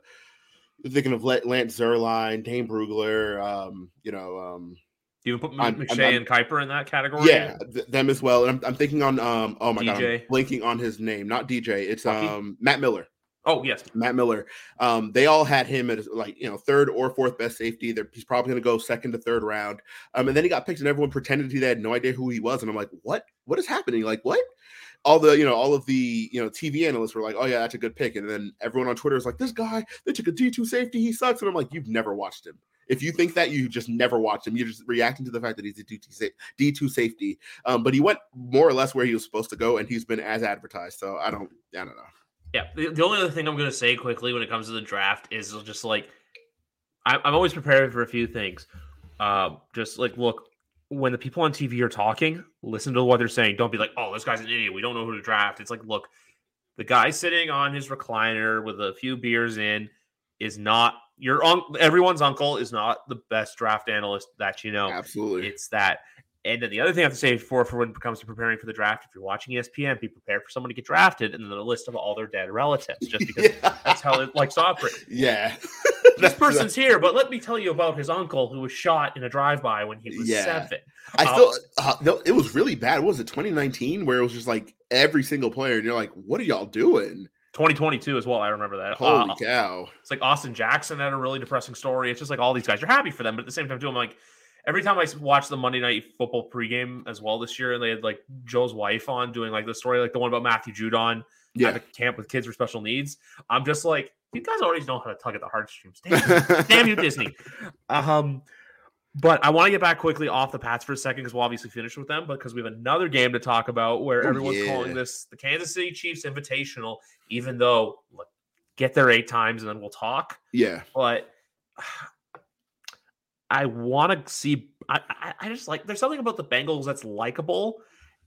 thinking of Lance Zierlein, Dane Brugler, um, you know, um, you even put I'm, McShay I'm, and Kiper in that category. Yeah, th- them as well. And I'm, I'm thinking on um, oh my DJ. god, I'm blinking on his name, not DJ. It's um Matt Miller. Oh yes, Matt Miller. Um, they all had him as like you know third or fourth best safety. They're, he's probably going to go second to third round. Um, and then he got picked, and everyone pretended he had no idea who he was. And I'm like, what? What is happening? Like what? All the you know all of the you know TV analysts were like, oh yeah, that's a good pick. And then everyone on Twitter is like, this guy they took a D two safety, he sucks. And I'm like, you've never watched him. If you think that, you just never watched him. You're just reacting to the fact that he's a D two safety. Um, but he went more or less where he was supposed to go, and he's been as advertised. So I don't, I don't know. Yeah. The, the only other thing I'm going to say quickly when it comes to the draft is just like I, I'm always prepared for a few things. Um, just like look, when the people on TV are talking, listen to what they're saying. Don't be like, "Oh, this guy's an idiot. We don't know who to draft." It's like, look, the guy sitting on his recliner with a few beers in is not your uncle. Everyone's uncle is not the best draft analyst that you know. Absolutely, it's that. And then the other thing I have to say for for when it comes to preparing for the draft, if you're watching ESPN, be prepared for someone to get drafted and then the list of all their dead relatives, just because yeah. that's how it likes to operate. Yeah. this person's here, but let me tell you about his uncle who was shot in a drive-by when he was yeah. seven. I still, uh, uh, it was really bad. What was it 2019 where it was just like every single player, and you're like, what are y'all doing? 2022 as well. I remember that. Holy uh, cow! It's like Austin Jackson had a really depressing story. It's just like all these guys. You're happy for them, but at the same time, too, I'm like every time I watch the Monday Night Football pregame as well this year, and they had like Joe's wife on doing like the story, like the one about Matthew Judon yeah. at the camp with kids with special needs. I'm just like, you guys already know how to tug at the heartstrings. Damn, damn you, Disney. Um, but I want to get back quickly off the Pats for a second because we'll obviously finish with them, but because we have another game to talk about where oh, everyone's yeah. calling this the Kansas City Chiefs Invitational, even though look, get there eight times and then we'll talk. Yeah. But I want to see. I, I, I just like. There's something about the Bengals that's likable.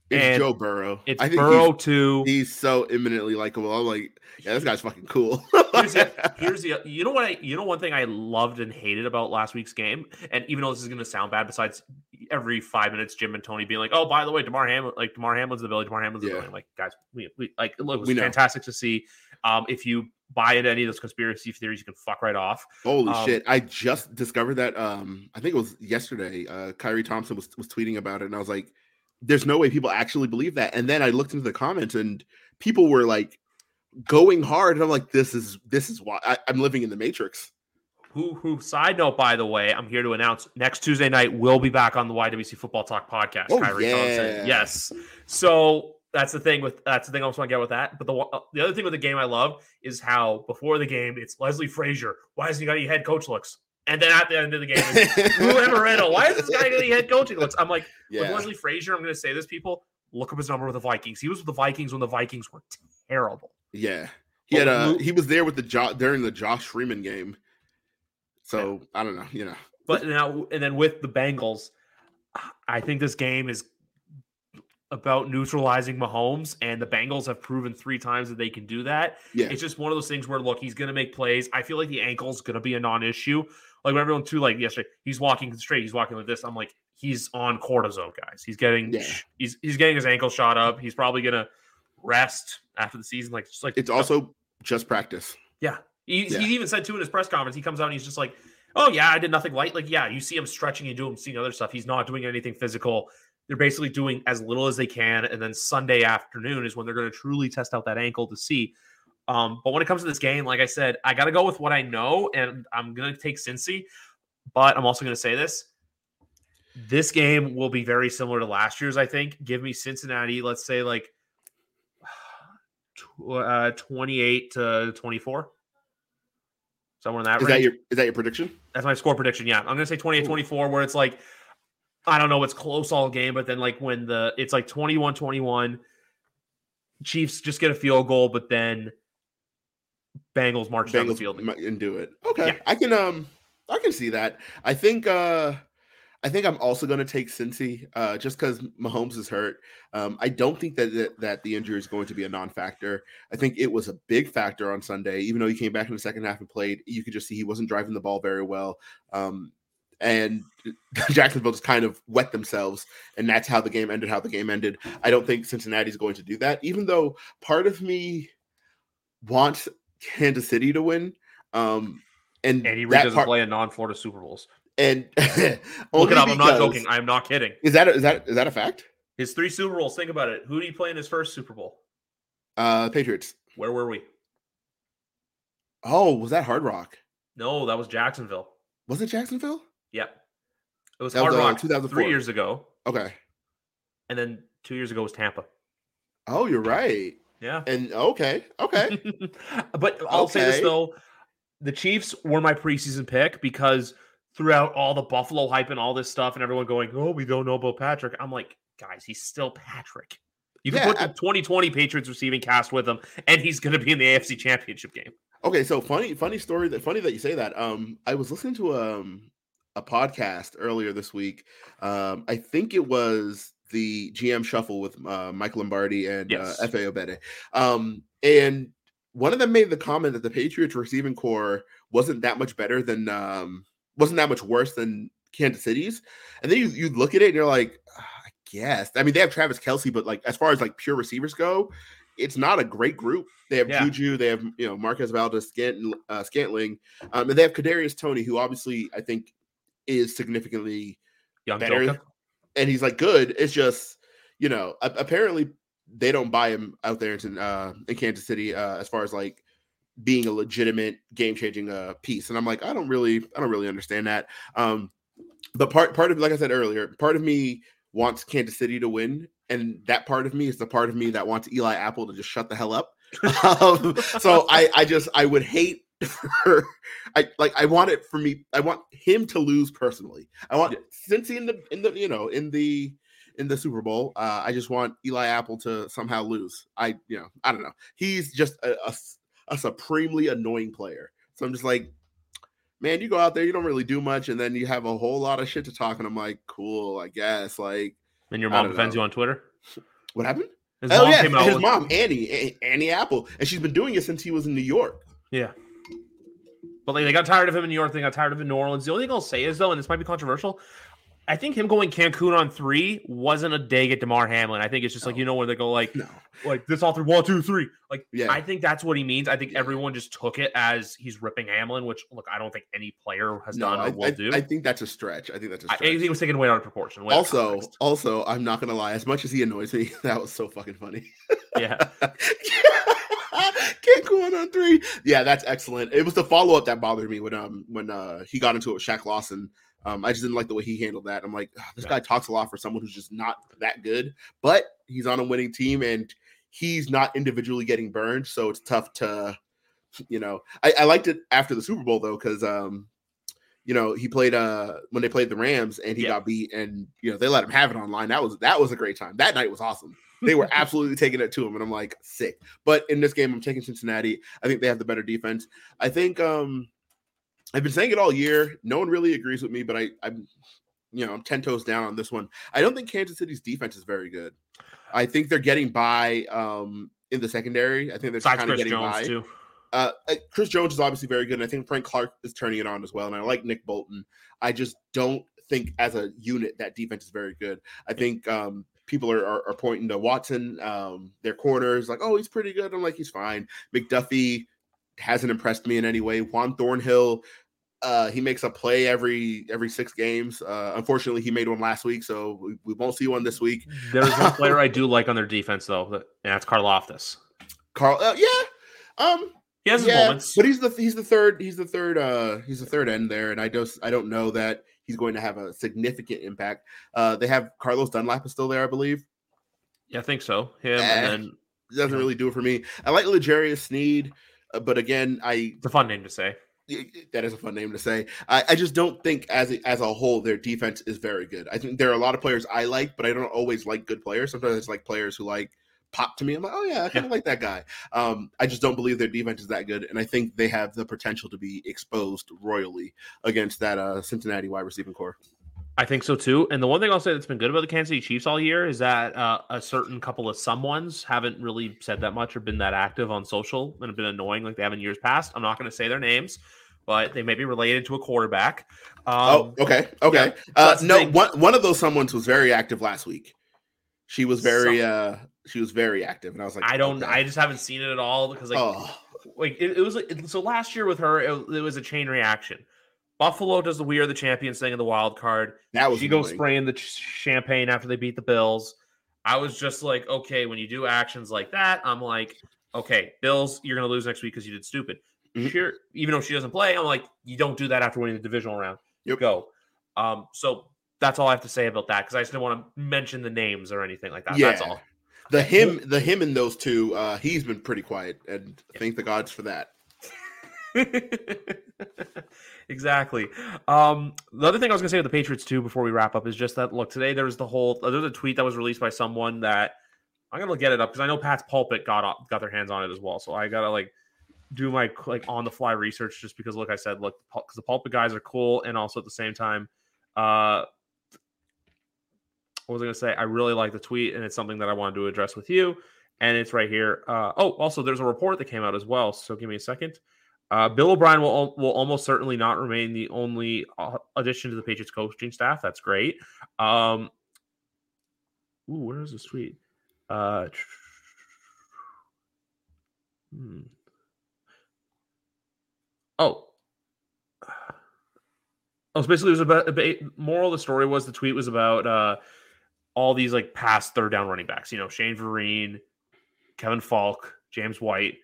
It's Joe Burrow. It's I think Burrow too. He's so eminently likable. I'm like, yeah, this guy's fucking cool. here's, the, here's the. You know what? I. You know one thing I loved and hated about last week's game, and even though this is going to sound bad, besides every five minutes, Jim and Tony being like, "Oh, by the way, Damar Hamlin, like Damar Hamlin's the Billy, Damar Hamlin's the yeah. Billy." I'm like, guys, we, we like it was we fantastic to see. Um, if you buy into any of those conspiracy theories, you can fuck right off. Holy um, shit! I just discovered that. Um, I think it was yesterday. Uh, Kyrie Thompson was was tweeting about it, and I was like, "There's no way people actually believe that." And then I looked into the comments, and people were like going hard, and I'm like, "This is this is why I, I'm living in the Matrix." Who, who, side note, by the way, I'm here to announce next Tuesday night we'll be back on the YWC Football Talk podcast. Oh, Kyrie yeah. Thompson. Yes. So that's the thing with that's the thing I also want to get with that. But the uh, the other thing with the game I love is how before the game it's Leslie Frazier. Why hasn't he got any head coach looks? And then at the end of the game, Lou Anarumo. Why is this guy getting head coaching looks? I'm like, yeah. with Leslie Frazier, I'm going to say this, people. Look up his number with the Vikings. He was with the Vikings when the Vikings were terrible. Yeah, he had a he was there with the jo- during the Josh Freeman game. So yeah. I don't know, you know. But now and then with the Bengals, I think this game is about neutralizing Mahomes, and the Bengals have proven three times that they can do that. Yeah. It's just one of those things where look, he's gonna make plays. I feel like the ankle's gonna be a non-issue. Like when everyone too, like yesterday, he's walking straight, he's walking like this. I'm like, he's on cortisone, guys. He's getting yeah. he's he's getting his ankle shot up. He's probably gonna rest after the season. Like just like it's also just practice. Yeah. He, yeah. he even said too in his press conference, he comes out and he's just like, Oh yeah, I did nothing light. Like, yeah, you see him stretching, and doing him seeing other stuff. He's not doing anything physical they're basically doing as little as they can, and then Sunday afternoon is when they're going to truly test out that ankle to see. Um, but when it comes to this game, like I said, I got to go with what I know, and I'm going to take Cincy. But I'm also going to say this: this game will be very similar to last year's. I think. Give me Cincinnati. Let's say like uh, 28 to 24 somewhere in that is range. that your is that your prediction that's my score prediction yeah i'm gonna say 28 24 where it's like I don't know, it's close all game, but then like when the it's like 21 21, Chiefs just get a field goal, but then Bengals march Bengals down the field and do it. Okay. Yeah. I can um I can see that. I think uh I think I'm also going to take Cincy uh, just because Mahomes is hurt. Um, I don't think that, that, that the injury is going to be a non-factor. I think it was a big factor on Sunday, even though he came back in the second half and played. You could just see he wasn't driving the ball very well. Um, and Jacksonville just kind of wet themselves, and that's how the game ended. How the game ended. I don't think Cincinnati's going to do that, even though part of me wants Kansas City to win. Um, and Andy Reid doesn't part, play in non-Florida Super Bowls. And look it up. I'm not joking. I'm not kidding. Is that a, is that is that a fact? His three Super Bowls. Think about it. Who did he play in his first Super Bowl? Uh, Patriots. Where were we? Oh, was that Hard Rock? No, that was Jacksonville. Was it Jacksonville? Yeah. It was That Hard was, uh, 2004. three years ago. Okay. And then two years ago was Tampa. Oh, you're right. Yeah. And okay, okay. but I'll say this though, the Chiefs were my preseason pick because throughout all the Buffalo hype and all this stuff, and everyone going, "Oh, we don't know about Patrick," I'm like, guys, he's still Patrick. You can Yeah, put the I- 2020 Patriots receiving cast with him, and he's going to be in the AFC Championship game. Okay, so funny, funny story. That funny that you say that. Um, I was listening to um a podcast earlier this week. Um, I think it was the GM Shuffle with uh, Mike Lombardi and Yes. uh, Fa Obede. Um, and one of them made the comment that the Patriots receiving corps wasn't that much better than um wasn't that much worse than Kansas City's. And then you you look at it and you're like, "Ah, I guess. I mean, they have Travis Kelce, but like as far as like pure receivers go, it's not a great group. They have Yeah. Juju, they have you know Marquez Valdes, Scant, uh, Scantling, um, and they have Kadarius Toney, who obviously I think is significantly Young better, Joker. and he's like good. It's just you know apparently they don't buy him out there in uh, in Kansas City uh, as far as like being a legitimate game changing uh, piece. And I'm like, I don't really, I don't really understand that. Um, but part part of like I said earlier, part of me wants Kansas City to win, and that part of me is the part of me that wants Eli Apple to just shut the hell up. um, so I I just I would hate for I like I want it for me. I want him to lose personally. I want Cincy in the in the you know in the in the Super Bowl. Uh, I just want Eli Apple to somehow lose. I you know I don't know. He's just a a supremely annoying player. So I'm just like, man, you go out there, you don't really do much, and then you have a whole lot of shit to talk, and I'm like, cool, I guess. Like, And your mom defends know. you on Twitter. what happened? His oh mom yeah, his with- mom, Annie, Annie Apple, and she's been doing it since he was in New York. Yeah. But like they got tired of him in New York, they got tired of him in New Orleans. The only thing I'll say is though, and this might be controversial, I think him going Cancun on three wasn't a dig at Damar Hamlin. I think it's just like you know where they go like No, like this all through one, two, three. Like Yeah. I think that's what he means. I think Yeah. everyone just took it as he's ripping Hamlin, which look, I don't think any player has no, done or I, will I, do. I think that's a stretch. I think that's a stretch. think it was taken way out of proportion. out of also, also, I'm not gonna lie. As much as he annoys me, that was so fucking funny. yeah. Can't go on on three. Yeah, that's excellent. It was the follow up that bothered me when um when uh he got into it with Shaq Lawson. Um, I just didn't like the way he handled that. I'm like, "Ah, this guy talks a lot for someone who's just not that good, but he's on a winning team and he's not individually getting burned, so it's tough to, you know. I, I liked it after the Super Bowl though, because um, you know, he played uh when they played the Rams and he Yeah. got beat, and you know they let him have it online. That was that was a great time. That night was awesome. They were absolutely taking it to him, and I'm like sick. But in this game, I'm taking Cincinnati. I think they have the better defense. I think um I've been saying it all year. No one really agrees with me, but I I'm you know I'm ten toes down on this one. I don't think Kansas City's defense is very good. I think they're getting by um in the secondary. I think they're kind of getting Jones by. too. Uh, uh, Chris Jones is obviously very good, and I think Frank Clark is turning it on as well. And I like Nick Bolton. I just don't think as a unit that defense is very good. I think um, people are, are, are pointing to Watson, um, their corners, like, oh, he's pretty good. I'm like, he's fine. McDuffie hasn't impressed me in any way. Juan Thornhill, uh, he makes a play every every six games. Uh, unfortunately, he made one last week, so we, we won't see one this week. There's one player I do like on their defense though, that, and that's Karlaftis. Carl, uh, yeah, um, He has his yeah, moments. but he's the he's the third he's the third uh he's the third end there, and I just I don't know that he's going to have a significant impact. Uh, they have Carlos Dunlap is still there, I believe. yeah, I think so. Him Eh. and then Doesn't really do it for me. I like L'Jarius Sneed, uh, but again, I it's a fun name to say. that is a fun name to say. I, I just don't think as a, as a whole their defense is very good. I think there are a lot of players I like, but I don't always like good players. Sometimes it's like players who like pop to me. I'm like, oh yeah, I kind of like that guy. Um, I just don't believe their defense is that good, and I think they have the potential to be exposed royally against that uh, Cincinnati wide receiving corps. I think so too. And the one thing I'll say that's been good about the Kansas City Chiefs all year is that uh, a certain couple of someones haven't really said that much or been that active on social and have been annoying like they have in years past. I'm not going to say their names, but they may be related to a quarterback. Um, oh, okay, okay. yeah, uh, no, one one of those someone's was very active last week. She was very uh she was very active, and I was like, I don't. okay. I just haven't seen it at all because like oh like it, it was like so last year with her it, it was a chain reaction. Buffalo does the "We Are the Champions" thing in the wild card. that was she goes spraying the champagne after they beat the Bills. I was just like, okay, when you do actions like that, I'm like, okay, Bills, you're gonna lose next week because you did stupid. Mhm. Cheer, even though she doesn't play, I'm like, you don't do that after winning the divisional round. Yep. Go. Um, so that's all I have to say about that because I just didn't want to mention the names or anything like that. That's all. The him, the him in those two, uh, he's been pretty quiet, and thank the gods for that. exactly. Um, the other thing I was gonna say with the Patriots too, before we wrap up, is just that look today there was the whole there's a tweet that was released by someone that I'm gonna get it up because I know Pat's pulpit got up, got their hands on it as well. So I gotta like do my like on the fly research just because like I said, look, because the pulpit guys are cool, and also at the same time, uh, what was I gonna say? I really like the tweet, and it's something that I wanted to address with you. And it's right here. Uh, oh, also, there's a report that came out as well. So give me a second. Uh, Bill O'Brien will will almost certainly not remain the only uh, addition to the Patriots coaching staff. That's great. Um, ooh, where is this tweet? Uh, hmm. Oh. Oh, so basically, it was about, about moral of the story was the tweet was about uh, all these like past third down running backs. You know, Shane Vereen, Kevin Faulk, James White,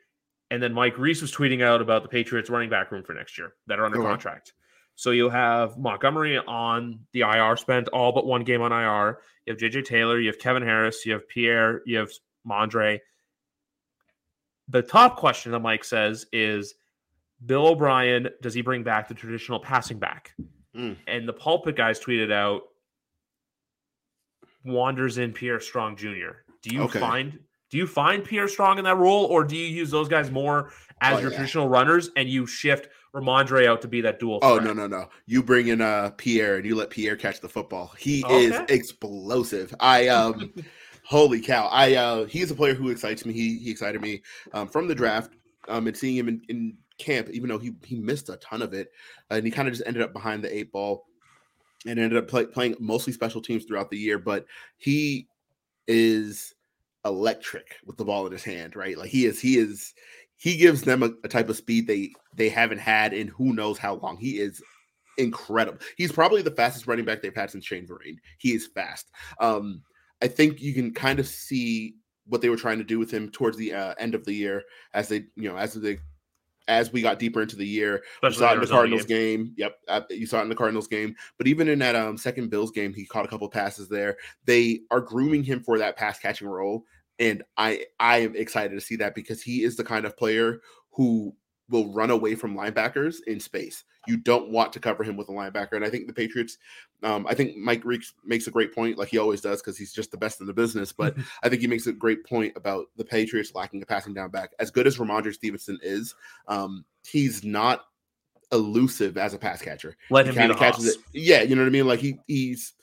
and then Mike Reiss was tweeting out about the Patriots running back room for next year that are under Okay. contract. So you'll have Montgomery on the IR, spent all but one game on IR. You have JJ Taylor, you have Kevin Harris, you have Pierre, you have Mondre. The top question that Mike says is Bill O'Brien, does he bring back the traditional passing back? Mm. And the pulpit guys tweeted out wanders in Pierre Strong Jr. Do you Okay. find do you find Pierre Strong in that role, or do you use those guys more as Oh, your yeah. traditional runners and you shift Rhamondre out to be that dual? Oh threat? no no no! You bring in uh Pierre and you let Pierre catch the football. He is explosive. I um, holy cow! I uh, he's a player who excites me. He he excited me um, from the draft. Um, and seeing him in, in camp, even though he he missed a ton of it, and he kind of just ended up behind the eight ball, and ended up play, playing mostly special teams throughout the year. But he is electric with the ball in his hand, right? Like he is he is he gives them a, a type of speed they they haven't had in who knows how long. He is incredible. He's probably the fastest running back they've had since Shane Vereen. He is fast. Um, I think you can kind of see what they were trying to do with him towards the uh, end of the year as they, you know, as they as we got deeper into the year. You saw it in the Cardinals game. game. Yep, uh, you saw it in the Cardinals game. But even in that um, second Bills game, he caught a couple passes there. They are grooming him for that pass catching role, and I I am excited to see that because he is the kind of player who will run away from linebackers in space. You don't want to cover him with a linebacker, and I think the Patriots. Um, I think Mike Reiss makes a great point, like he always does, because he's just the best in the business. But I think he makes a great point about the Patriots lacking a passing down back. As good as Rhamondre Stevenson is, um, he's not elusive as a pass catcher. Let him be kind the of catches it. Yeah, you know what I mean. Like he he's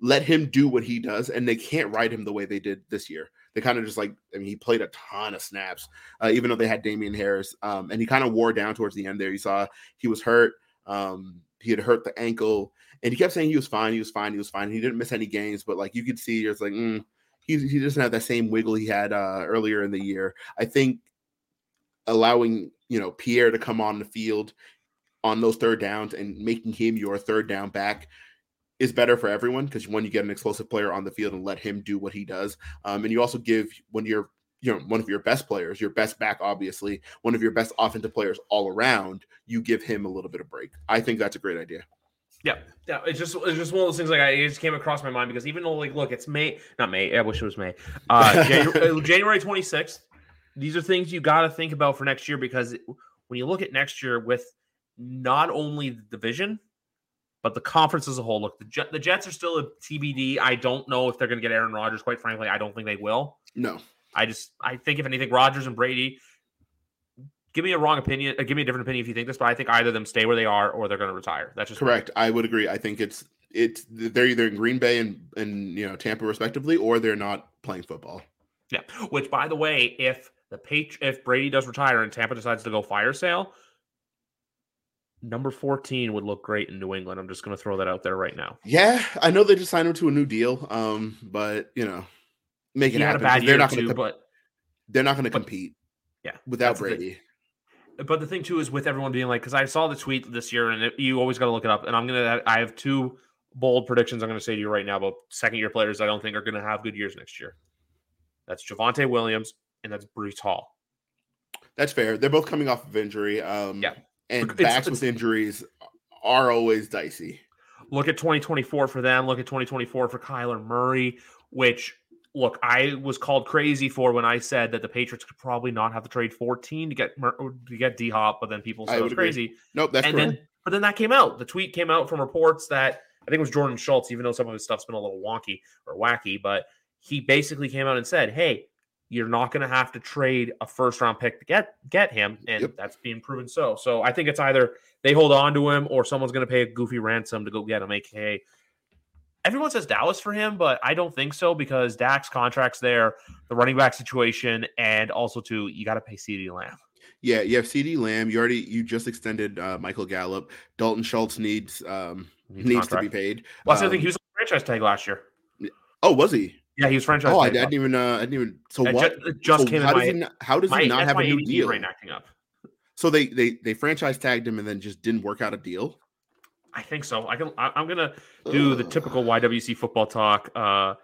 let him do what he does, and they can't ride him the way they did this year. They kind of just like I mean, he played a ton of snaps, uh, even though they had Damien Harris, um, and he kind of wore down towards the end. There, you saw he was hurt. Um, he had hurt the ankle, and he kept saying he was fine, he was fine, he was fine. He didn't miss any games, but like you could see, it's like mm, he he doesn't have that same wiggle he had uh, earlier in the year. I think allowing you know Pierre to come on the field on those third downs and making him your third down back is better for everyone because when you get an explosive player on the field and let him do what he does, um, and you also give when you're you know one of your best players, your best back, obviously one of your best offensive players all around, you give him a little bit of break. I think that's a great idea. Yeah, yeah. It's just it's just one of those things. Like I it just came across my mind because even though like look, it's May, not May. I wish it was May. Uh, January, January twenty sixth. These are things you got to think about for next year because when you look at next year with not only the division but the conference as a whole. Look, the, Jet, the Jets are still a TBD. I don't know if they're going to get Aaron Rodgers. Quite frankly, I don't think they will. No, I just I think if anything, Rodgers and Brady. Give me a wrong opinion. Uh, give me a different opinion if you think this, but I think either of them stay where they are or they're going to retire. That's just correct. I would agree. I think it's it's they're either in Green Bay and and you know Tampa respectively, or they're not playing football. Yeah. Which, by the way, if the page if Brady does retire and Tampa decides to go fire sale, number fourteen would look great in New England. I'm just going to throw that out there right now. Yeah, I know they just signed him to a new deal. Um, but you know, make it He had happen. a bad 'cause year they're not too, going to but they're not going to compete. yeah, without that's the thing. Brady. but the thing too is with everyone being like, because I saw the tweet this year, and it, you always got to look it up. And I'm gonna, I have two bold predictions. I'm going to say to you right now about second year players I don't think are going to have good years next year. That's Javonte Williams and that's Breece Hall. That's fair. They're both coming off of injury. Um, Yeah. and It's- backs it's- with injuries are always dicey. Look at 2024 for them. Look at 2024 for Kyler Murray, which look, I was called crazy for when I said that the Patriots could probably not have to trade 14 to get to get D Hop, but then people said it was agree. crazy. Nope, that's and correct. then but then that came out. The tweet came out from reports that I think it was Jordan Schultz, even though some of his stuff's been a little wonky or wacky, but he basically came out and said, Hey, you're not gonna have to trade a first round pick to get get him. And Yep. that's being proven so. So I think it's either they hold on to him or someone's gonna pay a goofy ransom to go get him, aka everyone says Dallas for him, but I don't think so because Dak's contract's there, the running back situation, and also too, you gotta pay CeeDee Lamb. Yeah, you have CeeDee Lamb. You already you just extended uh, Michael Gallup. Dalton Schultz needs um Needs needs to be paid. Well, that's the other thing. Um, He was on the franchise tag last year. Oh, was he? Yeah, he was franchise. Oh, I, I didn't even. Uh, I didn't even. So It what? ju- just so came how in does my, he not, how does my he not have a new deal? brain acting up. So they they they franchise tagged him and then just didn't work out a deal. I think so. I can. I, I'm gonna do the typical YWC football talk. Uh,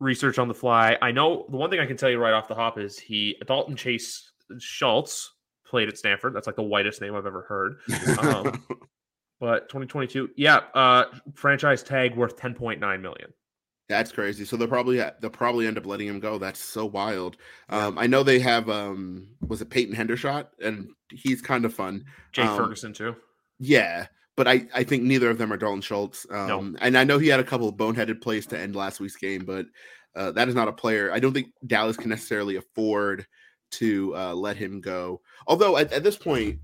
research on the fly. I know the one thing I can tell you right off the hop is he Dalton Chase Schultz played at Stanford. That's like the whitest name I've ever heard. Um, But 2022, yeah, uh, franchise tag worth 10.9 million. That's crazy. So they'll probably they'll probably end up letting him go. That's so wild. Yeah. Um, I know they have um was it Peyton Hendershot and he's kind of fun. Jake Um, Ferguson too. Yeah, but I I think neither of them are Dalton Schultz. No. Um, and I know he had a couple of boneheaded plays to end last week's game, but uh, that is not a player. I don't think Dallas can necessarily afford to uh, let him go. Although at, at this point,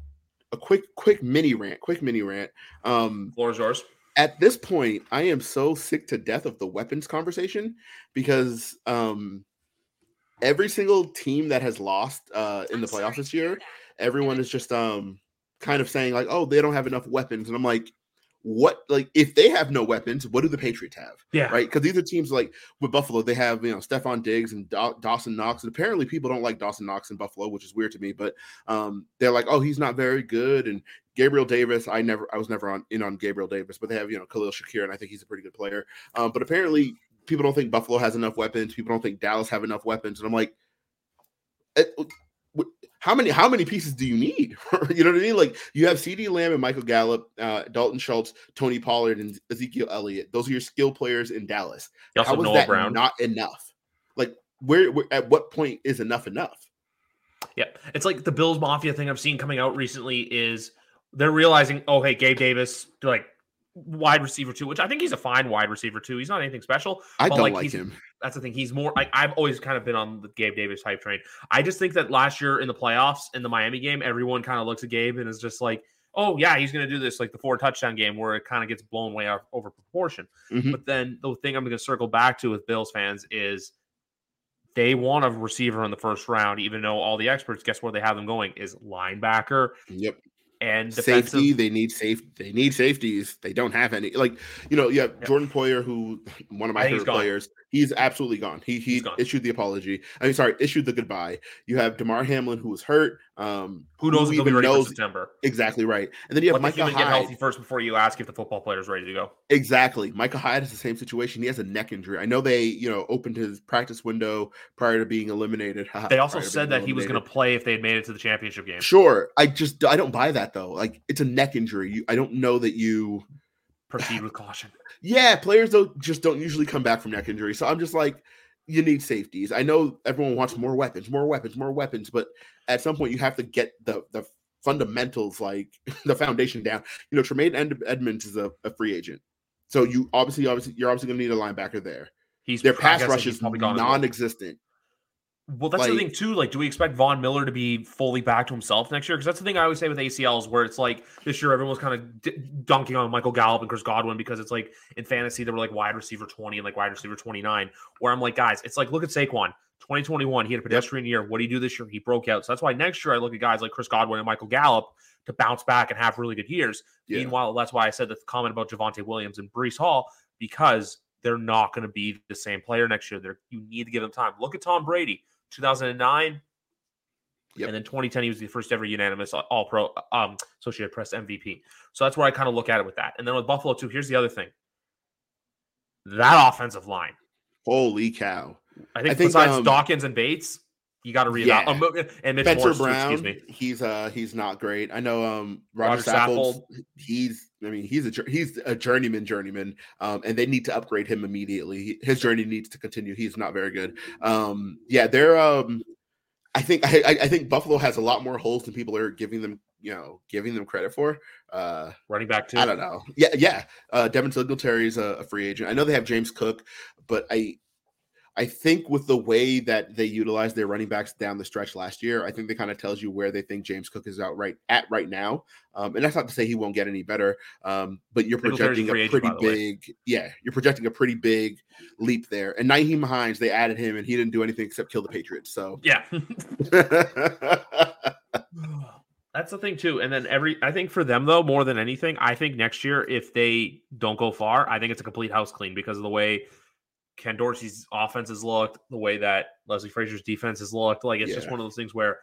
a quick quick mini rant, quick mini rant. Um, Floor is yours. at this point, I am so sick to death of the weapons conversation because um, every single team that has lost uh, in the playoffs this year, everyone is just um, kind of saying like, "Oh, they don't have enough weapons," and I'm like, "What? Like, if they have no weapons, what do the Patriots have?" Yeah, Right? Because these are teams like with Buffalo, they have you know Stefon Diggs and Daw- Dawson Knox, and apparently people don't like Dawson Knox in Buffalo, which is weird to me. But um, they're like, "Oh, he's not very good," and Gabriel Davis, I never, I was never on in on Gabriel Davis, but they have you know Khalil Shakir, and I think he's a pretty good player. Um, but apparently, people don't think Buffalo has enough weapons. People don't think Dallas have enough weapons, and I'm like, eh, how many how many pieces do you need? you know what I mean? Like you have CeeDee Lamb and Michael Gallup, uh, Dalton Schultz, Tony Pollard, and Ezekiel Elliott. Those are your skill players in Dallas. You How Noah that Brown. not enough? Like where, where at what point is enough enough? Yeah, it's like the Bills Mafia thing I've seen coming out recently is they're realizing, oh, hey, Gabe Davis, like wide receiver too, which I think he's a fine wide receiver too. He's not anything special. I But, don't like, like, he's- him. That's the thing. He's more. I, I've always kind of been on the Gabe Davis hype train. I just think that last year in the playoffs in the Miami game, everyone kind of looks at Gabe and is just like, oh yeah, he's going to do this like the four touchdown game where it kind of gets blown way out over proportion. Mhm. But then the thing I'm going to circle back to with Bills fans is they want a receiver in the first round, even though all the experts guess where they have them going is linebacker Yep. And defensive. Safety, they need safe. They need safeties. They don't have any. Like you know, you have Yeah. Jordan Poyer, who one of my favorite gone. players. He's absolutely gone. He he gone. issued the apology. I mean, sorry, issued the goodbye. You have Damar Hamlin, who was hurt. Um, Who knows be even ready knows September? exactly right? And then you have Let Micah human get Hyde. healthy first before you ask if the football player is ready to go. Exactly. Micah Hyde is the same situation. He has a neck injury. I know they, you know, opened his practice window prior to being eliminated. They also said that he was going to play if they had made it to the championship game. Sure. I just I don't buy that though. Like it's a neck injury. You, I don't know that you Proceed with caution. yeah, players don't just don't usually come back from neck injury. So I'm just like, you need safeties. I know everyone wants more weapons, more weapons, more weapons, but at some point you have to get the the fundamentals, like the foundation down. You know, Tremaine Ed- Edmunds is a, a free agent. So you obviously, obviously, you're obviously gonna need a linebacker there. He's Their pass rush is probably gone as well. non-existent. Well, that's the thing too. Like, do we expect Von Miller to be fully back to himself next year? Because that's the thing I always say with ACLs, where it's like this year everyone was kind of d- dunking on Michael Gallup and Chris Godwin because it's like in fantasy they were like wide receiver twenty and like wide receiver twenty nine. Where I'm like, guys, it's like look at Saquon. 2021, he had a pedestrian year. What do you do this year? He broke out. So that's why next year I look at guys like Chris Godwin and Michael Gallup to bounce back and have really good years. Yeah. Meanwhile, that's why I said the comment about Javonte Williams and Breece Hall because they're not going to be the same player next year. They're, you need to give them time. Look at Tom Brady, 2009, Yep. and then 2010 he was the first ever unanimous All Pro, um, Associated Press MVP. So that's where I kind of look at it with that. And then with Buffalo too, here's the other thing: that offensive line. Holy cow! I think, I think, besides um, Dawkins and Bates, You got to read Yeah. out. Um, and Mitch Spencer Morris, Brown, excuse me. he's uh he's not great. I know um Roger, Roger Saffold, Saffold. he's I mean he's a he's a journeyman journeyman um and they need to upgrade him immediately. He- His journey needs to continue. He's not very good. Um yeah, they're um I think I I I think Buffalo has a lot more holes than people are giving them, you know, giving them credit for. Uh Running back too. I don't know. Yeah, yeah. Uh, Devin Singletary is a, a free agent. I know they have James Cook, but I, I think with the way that they utilized their running backs down the stretch last year, I think that kind of tells you where they think James Cook is out right at right now. Um, and that's not to say he won't get any better. Um, but you're projecting a pretty big, yeah, you're projecting a pretty big leap there. And Nyheim Hines, they added him, and he didn't do anything except kill the Patriots. So. Yeah. That's the thing too. And then every I think for them though, more than anything, I think next year if they don't go far, I think it's a complete house clean because of the way Ken Dorsey's offense has looked, the way that Leslie Frazier's defense has looked. Like it's just one of those things where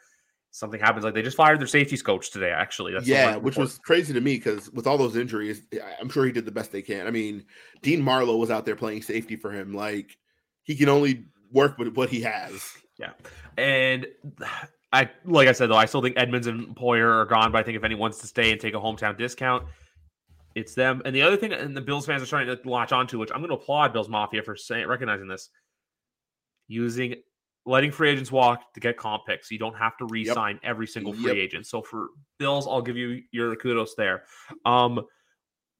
something happens. Like they just fired their safeties coach today. Actually, That's yeah, which was crazy to me because with all those injuries, I'm sure he did the best they can. I mean, Dean Marlowe was out there playing safety for him. Like he can only work with what he has. Yeah, and I, like I said though, I still think Edmunds and Poyer are gone. But I think if anyone's to stay and take a hometown discount, it's them. And the other thing, and the Bills fans are starting to latch onto, which I'm going to applaud Bills Mafia for saying recognizing this, using letting free agents walk to get comp picks. You don't have to re-sign every single free Yep. agent. So for Bills, I'll give you your kudos there. Um, a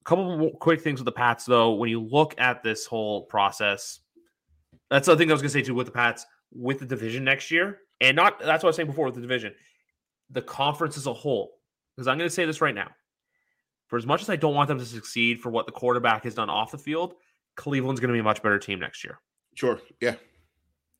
couple more quick things with the Pats though. When you look at this whole process, that's the thing I was going to say too with the Pats with the division next year, and not that's what I was saying before with the division, the conference as a whole. Because I'm going to say this right now, for as much as I don't want them to succeed for what the quarterback has done off the field, Cleveland's going to be a much better team next year. Sure. Yeah.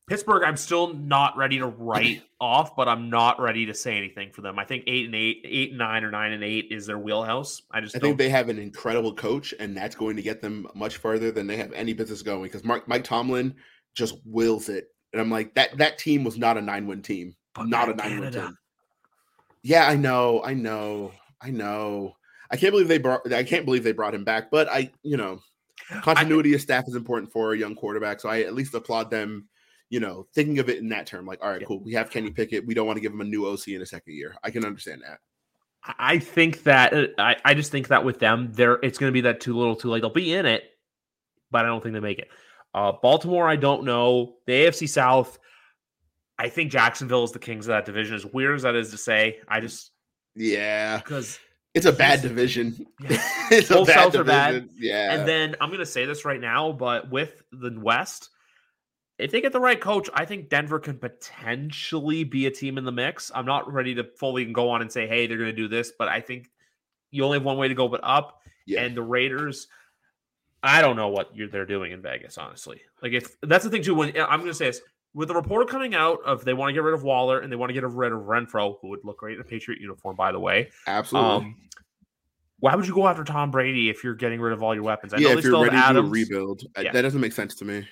Pittsburgh, I'm still not ready to write off, but I'm not ready to say anything for them. I think eight and eight, eight and nine, or nine and eight is their wheelhouse. I just I think they have an incredible coach, and that's going to get them much further than they have any business going because Mark Mike Tomlin just wills it. And I'm like, that that team was not a nine win team. But not a nine win team. Yeah, I know, I know, I know. I can't believe they brought I can't believe they brought him back, but I, you know, continuity of staff is important for a young quarterback. So I at least applaud them, you know, thinking of it in that term. Like, all right, Yeah. cool. We have Kenny Pickett. We don't want to give him a new OC in a second year. I can understand that. I think that uh, I, I just think that with them, there it's going to be that too little, too late. They'll be in it, but I don't think they make it. Uh, Baltimore, I don't know. The AFC South, I think Jacksonville is the kings of that division. As weird as that is to say, I just Yeah. because It's a bad division. Yeah. it's a Both bad Souths are bad. Yeah. And then I'm going to say this right now, but with the West, if they get the right coach, I think Denver can potentially be a team in the mix. I'm not ready to fully go on and say, hey, they're going to do this, but I think you only have one way to go but up. yeah. And the Raiders, I don't know what you're, they're doing in Vegas, honestly. Like, if that's the thing, too, when I'm going to say this with the report coming out of they want to get rid of Waller and they want to get rid of Renfrow, who would look great in a Patriot uniform, by the way. Absolutely. Um, why would you go after Tom Brady if you're getting rid of all your weapons? I yeah, if you're ready to do a rebuild, uh, Yeah. that doesn't make sense to me.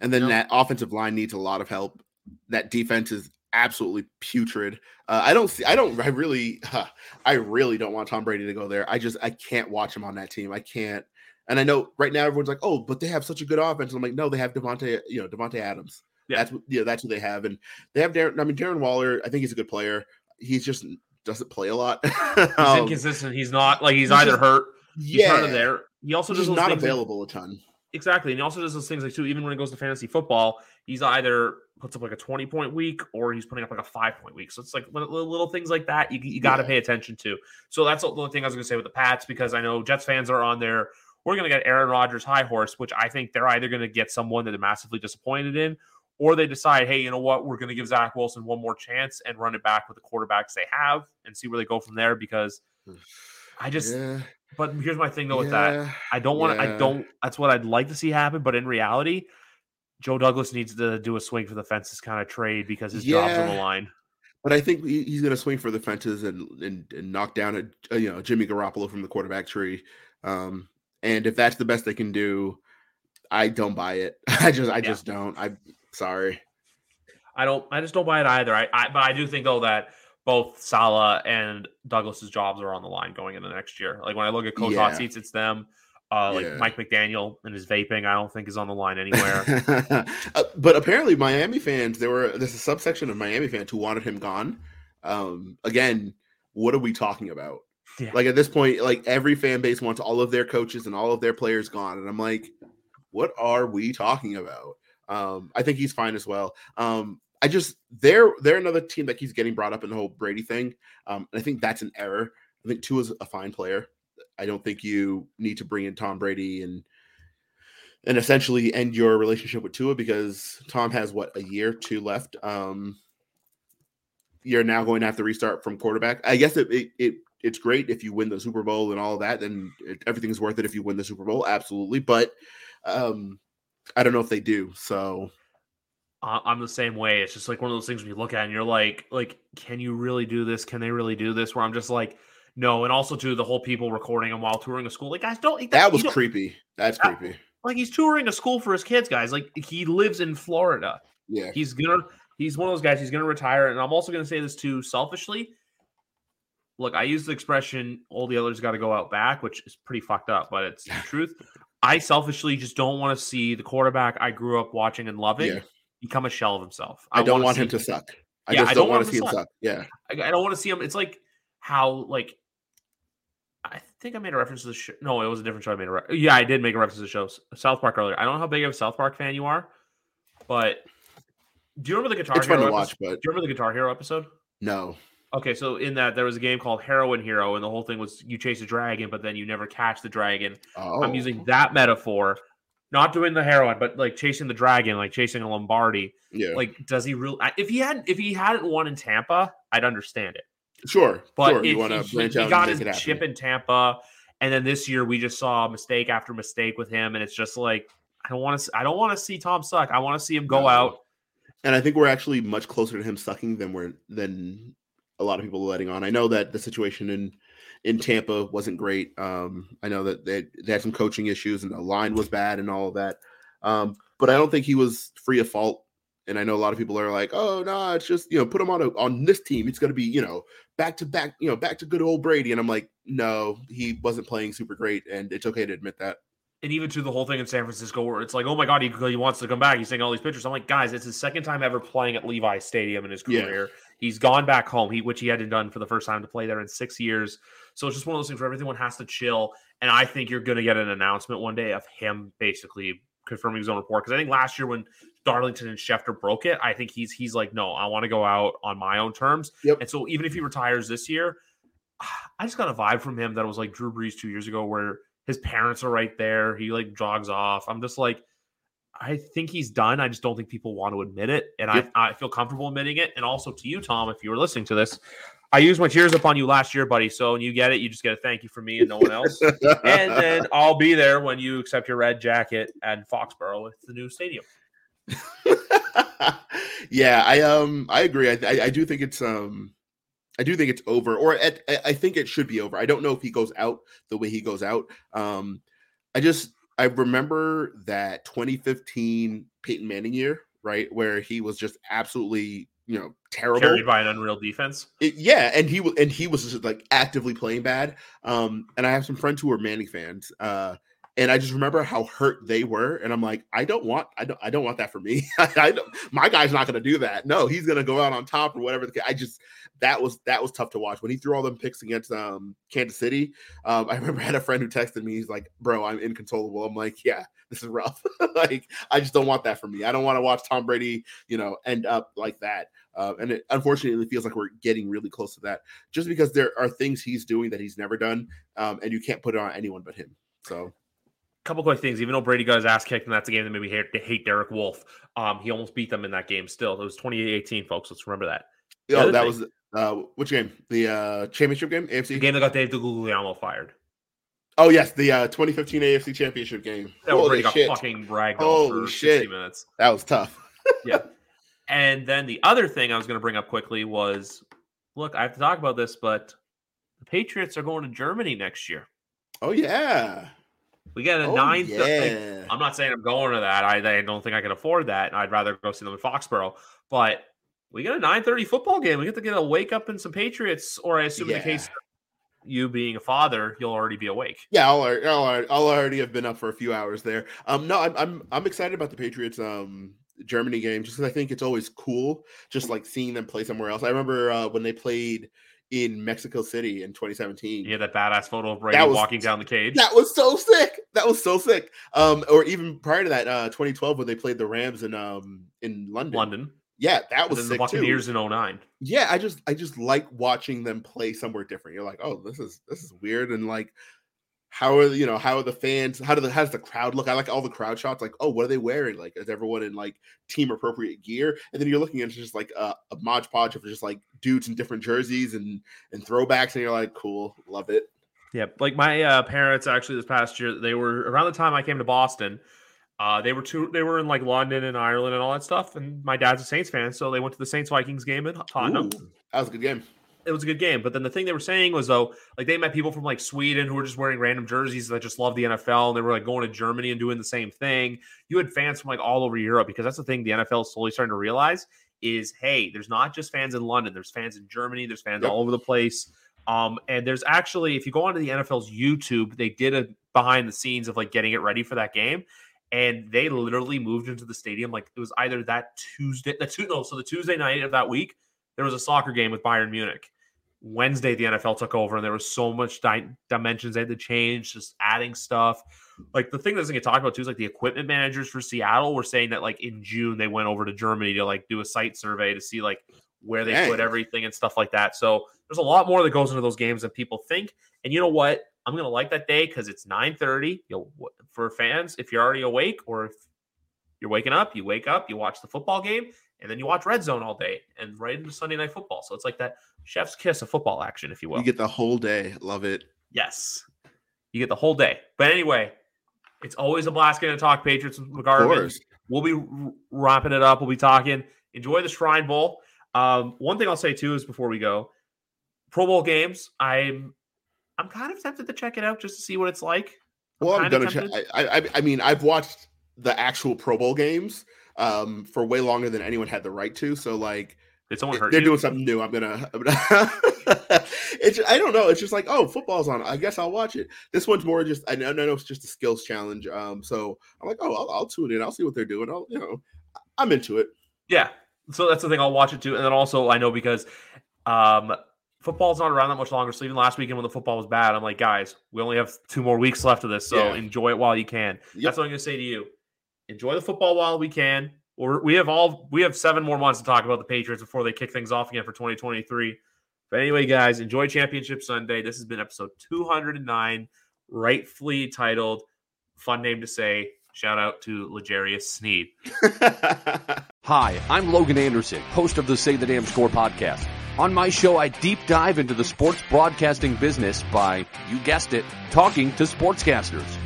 And then No. that offensive line needs a lot of help. That defense is absolutely putrid. Uh, I don't see. I don't. I really. I really don't want Tom Brady to go there. I just. I can't watch him on that team. I can't. And I know right now everyone's like, "Oh, but they have such a good offense." I'm like, "No, they have Davante. You know, Davante Adams. Yeah. That's what. Yeah, that's what they have. And they have Darren. I mean, Darren Waller. I think he's a good player. He's just doesn't play a lot. He's Um, inconsistent. He's not like he's, he's either just- hurt. He's yeah, or there. He also does he's not like- available a ton. exactly, and he also does those things like too. Even when it goes to fantasy football, he's either puts up like a twenty point week or he's putting up like a five point week. So it's like little, little things like that you, you got to Yeah. pay attention to. So that's the only thing I was going to say with the Pats because I know Jets fans are on there. We're going to get Aaron Rodgers high horse, which I think they're either going to get someone that they're massively disappointed in, or they decide, hey, you know what, we're going to give Zach Wilson one more chance and run it back with the quarterbacks they have and see where they go from there. Because I just, yeah, but here's my thing though with that. I don't want to. I don't. That's what I'd like to see happen. But in reality, Joe Douglas needs to do a swing for the fences kind of trade because his job's on the line. But I think he's going to swing for the fences and, and and knock down a, a you know Jimmy Garoppolo from the quarterback tree. Um, and if that's the best they can do, I don't buy it. I just I Yeah. just don't. I'm sorry. I don't. I just don't buy it either. I, I. But I do think though that both Salah and Douglas's jobs are on the line going into next year. Like when I look at coach hot seats, it's them. Uh, like Yeah. Mike McDaniel and his vaping, I don't think is on the line anywhere. Uh, but apparently, Miami fans there were there's a subsection of Miami fans who wanted him gone. Um, again, what are we talking about? Yeah. Like at this point, like every fan base wants all of their coaches and all of their players gone, and I'm like, what are we talking about? Um, I think he's fine as well. Um, I just they're they're another team that keeps getting brought up in the whole Brady thing. Um, and I think that's an error. I think Tua is a fine player. I don't think you need to bring in Tom Brady and and essentially end your relationship with Tua because Tom has what a year two left. Um, you're now going to have to restart from quarterback. I guess it, it, it it's great if you win the Super Bowl and all that. Then it, everything's worth it if you win the Super Bowl, absolutely. But um, I don't know if they do. So I'm the same way. It's just like one of those things when you look at it and you're like, like, can you really do this? Can they really do this? Where I'm just like, no. And also to the whole people recording him while touring a school. Like, guys, don't. that you was creepy. That's That- creepy. Like he's touring a school for his kids, guys. Like he lives in Florida. Yeah. He's gonna. He's one of those guys. He's gonna retire. And I'm also gonna say this too, selfishly. Look, I use the expression "all the others got to go out back," which is pretty fucked up, but it's the truth. I selfishly just don't want to see the quarterback I grew up watching and loving Yeah. become a shell of himself. I, don't wanna him to suck. I Yeah, just I don't, don't want want to see him suck. suck. Yeah. I, I don't want to see him. It's like how like I think I made a reference to the show. No, it was a different show. I made a re- yeah, I did make a reference to the show South Park earlier. I don't know how big of a South Park fan you are, but do you remember the Guitar It's fun Hero? to watch, but Do you remember the Guitar Hero episode? no. Okay, so in that there was a game called Heroin Hero, and the whole thing was you chase a dragon, but then you never catch the dragon. Oh. I'm using that metaphor, not doing the heroin, but like chasing the dragon, like chasing a Lombardi. Yeah. Like, does he really? If he hadn't, if he hadn't won in Tampa, I'd understand it. sure. But sure. You want to he, branch he out got and his chip in Tampa, and then this year we just saw mistake after mistake with him, and it's just like I don't want to. I don't want to see Tom suck. I want to see him go No. out. and I think we're actually much closer to him sucking than we're than a lot of people are letting on. I know that the situation in in Tampa wasn't great. Um, I know that they, they had some coaching issues and the line was bad and all of that. Um, but I don't think he was free of fault. And I know a lot of people are like, "Oh no, it's just you know, put him on a, on this team. It's going to be you know back to back, you know, back to good old Brady." And I'm like, "No, he wasn't playing super great, and it's okay to admit that." And even to the whole thing in San Francisco, where it's like, oh my god, he, he wants to come back. He's saying all these pictures. I'm like, guys, it's his second time ever playing at Levi Stadium in his Yeah. He's gone back home, he, which he hadn't done for the first time to play there in six years. So it's just one of those things where everyone has to chill. And I think you're going to get an announcement one day of him basically confirming his own report. Because I think last year when Darlington and Schefter broke it, I think he's he's like, no, I want to go out on my own terms. Yep. And so even if he retires this year, I just got a vibe from him that was like Drew Brees two years ago, where his parents are right there. He like jogs off. I'm just like, I think he's done. I just don't think people want to admit it, and Yep. I I feel comfortable admitting it. And also to you, Tom, if you were listening to this, I used my tears up on you last year, buddy. So when you get it, you just get a thank you from me and no one else. and then I'll be there when you accept your red jacket at Foxborough with the new stadium. yeah, I um I agree. I, I I do think it's um I do think it's over, or at, I- I think it should be over. I don't know if he goes out the way he goes out. Um, I just I remember that 2015 Peyton Manning year, right, where he was just absolutely you know terrible. Carried by an unreal defense. It- yeah, and he was and he was just like actively playing bad. Um, and I have some friends who are Manning fans. Uh, and I just remember how hurt they were, and I'm like, I don't want, I don't, I don't want that for me. I don't, my guy's not going to do that. No, he's going to go out on top or whatever. I just that was that was tough to watch when he threw all them picks against um Kansas City. Um, I remember I had a friend who texted me. He's like, "Bro, I'm inconsolable." I'm like, "Yeah, this is rough. like, I just don't want that for me. I don't want to watch Tom Brady, you know, end up like that." Uh, and it unfortunately feels like we're getting really close to that, just because there are things he's doing that he's never done, um, and you can't put it on anyone but him. So couple quick things. Even though Brady got his ass kicked, and that's a game that made me hate, hate Derek Wolfe. Um, he almost beat them in that game. Still, it was 2018, folks. Let's remember that. The oh, that thing- was uh, which game? The uh, championship game, The AFC. game that got Dave DeGuglielmo fired. Oh yes, the uh, 2015 AFC championship game. That was Holy got shit, fucking bragged Holy for shit. 60 minutes. that was tough. Yeah. And then the other thing I was going to bring up quickly was, look, I have to talk about this, but the Patriots are going to Germany next year. Oh yeah. We get a Oh, nine. like, yeah. I'm not saying I'm going to that. I, I don't think I can afford that. I'd rather go see them in Foxborough. But we get a 9:30 football game. We get to get a wake up in some Patriots, or I assume in the case you being a father, you'll already be awake. Yeah, I'll, I'll, I'll already have been up for a few hours there. Um, no, I'm I'm I'm excited about the Patriots um Germany game just because I think it's always cool just like seeing them play somewhere else. I remember uh, when they played in Mexico City in 2017. Yeah, that badass photo of Brady was, walking down the cage. That was so sick. That was so sick. Um, or even prior to that, uh, 2012 when they played the Rams in um in London. London. Yeah, that was the Buccaneers too. in 09. Yeah, I just I just like watching them play somewhere different. You're like, oh, this is this is weird, and like how are you know how are the fans how do the how does the crowd look i like all the crowd shots like oh what are they wearing like is everyone in like team appropriate gear and then you're looking at just like a, a modge podge of just like dudes in different jerseys and and throwbacks and you're like cool love it yeah like my uh, parents actually this past year they were around the time i came to boston uh, they were two. They were in like London and Ireland and all that stuff. And my dad's a Saints fan, so they went to the Saints Vikings game in Tottenham. Ooh, that was a good game it was a good game. But then the thing they were saying was though, like they met people from like Sweden who were just wearing random jerseys that just love the NFL, and they were like going to Germany and doing the same thing. You had fans from like all over Europe because that's the thing the NFL is slowly starting to realize is hey, there's not just fans in London, there's fans in Germany, there's fans yep. all over the place. Um, and there's actually, if you go onto the NFL's YouTube, they did a behind the scenes of like getting it ready for that game. And they literally moved into the stadium like it was either that Tuesday, the two no, so the Tuesday night of that week, there was a soccer game with Bayern Munich Wednesday the NFL took over and there was so much di- dimensions they had to change, just adding stuff. Like the thing that doesn't get talked about too is like the equipment managers for Seattle were saying that like in June they went over to Germany to like do a site survey to see like where they Dang. put everything and stuff like that. So there's a lot more that goes into those games than people think. And you know what? I'm gonna like that day because it's 9:30. You know, for fans, if you're already awake or if you're waking up, you wake up, you watch the football game, and then you watch Red Zone all day and right into Sunday Night Football. So it's like that chef's kiss of football action, if you will. You get the whole day. Love it. Yes, you get the whole day. But anyway, it's always a blast getting to talk Patriots McGarvin. We'll be wrapping it up. We'll be talking. Enjoy the Shrine Bowl. Um, one thing I'll say too is before we go, Pro Bowl games. I'm I'm kind of tempted to check it out just to see what it's like. I'm well, I'm gonna check. I, I I mean, I've watched the actual Pro Bowl games um, for way longer than anyone had the right to. So like, did someone hurt they're you? doing something new. I'm gonna. I'm gonna it's. I don't know. It's just like, oh, football's on. I guess I'll watch it. This one's more just. I know. I know it's just a skills challenge. Um. So I'm like, oh, I'll, I'll tune in. I'll see what they're doing. I'll. You know, I'm into it. Yeah. So that's the thing. I'll watch it too. And then also, I know because, um, football's not around that much longer. So even last weekend when the football was bad, I'm like, guys, we only have two more weeks left of this, so yeah. enjoy it while you can. Yep. That's what I'm gonna say to you enjoy the football while we can. Or we have all we have seven more months to talk about the Patriots before they kick things off again for 2023. But anyway, guys, enjoy Championship Sunday. This has been episode 209, rightfully titled, fun name to say. Shout out to L'Jarius Sneed. Hi, I'm Logan Anderson, host of the Say the Damn Score podcast. On my show, I deep dive into the sports broadcasting business by, you guessed it, talking to sportscasters.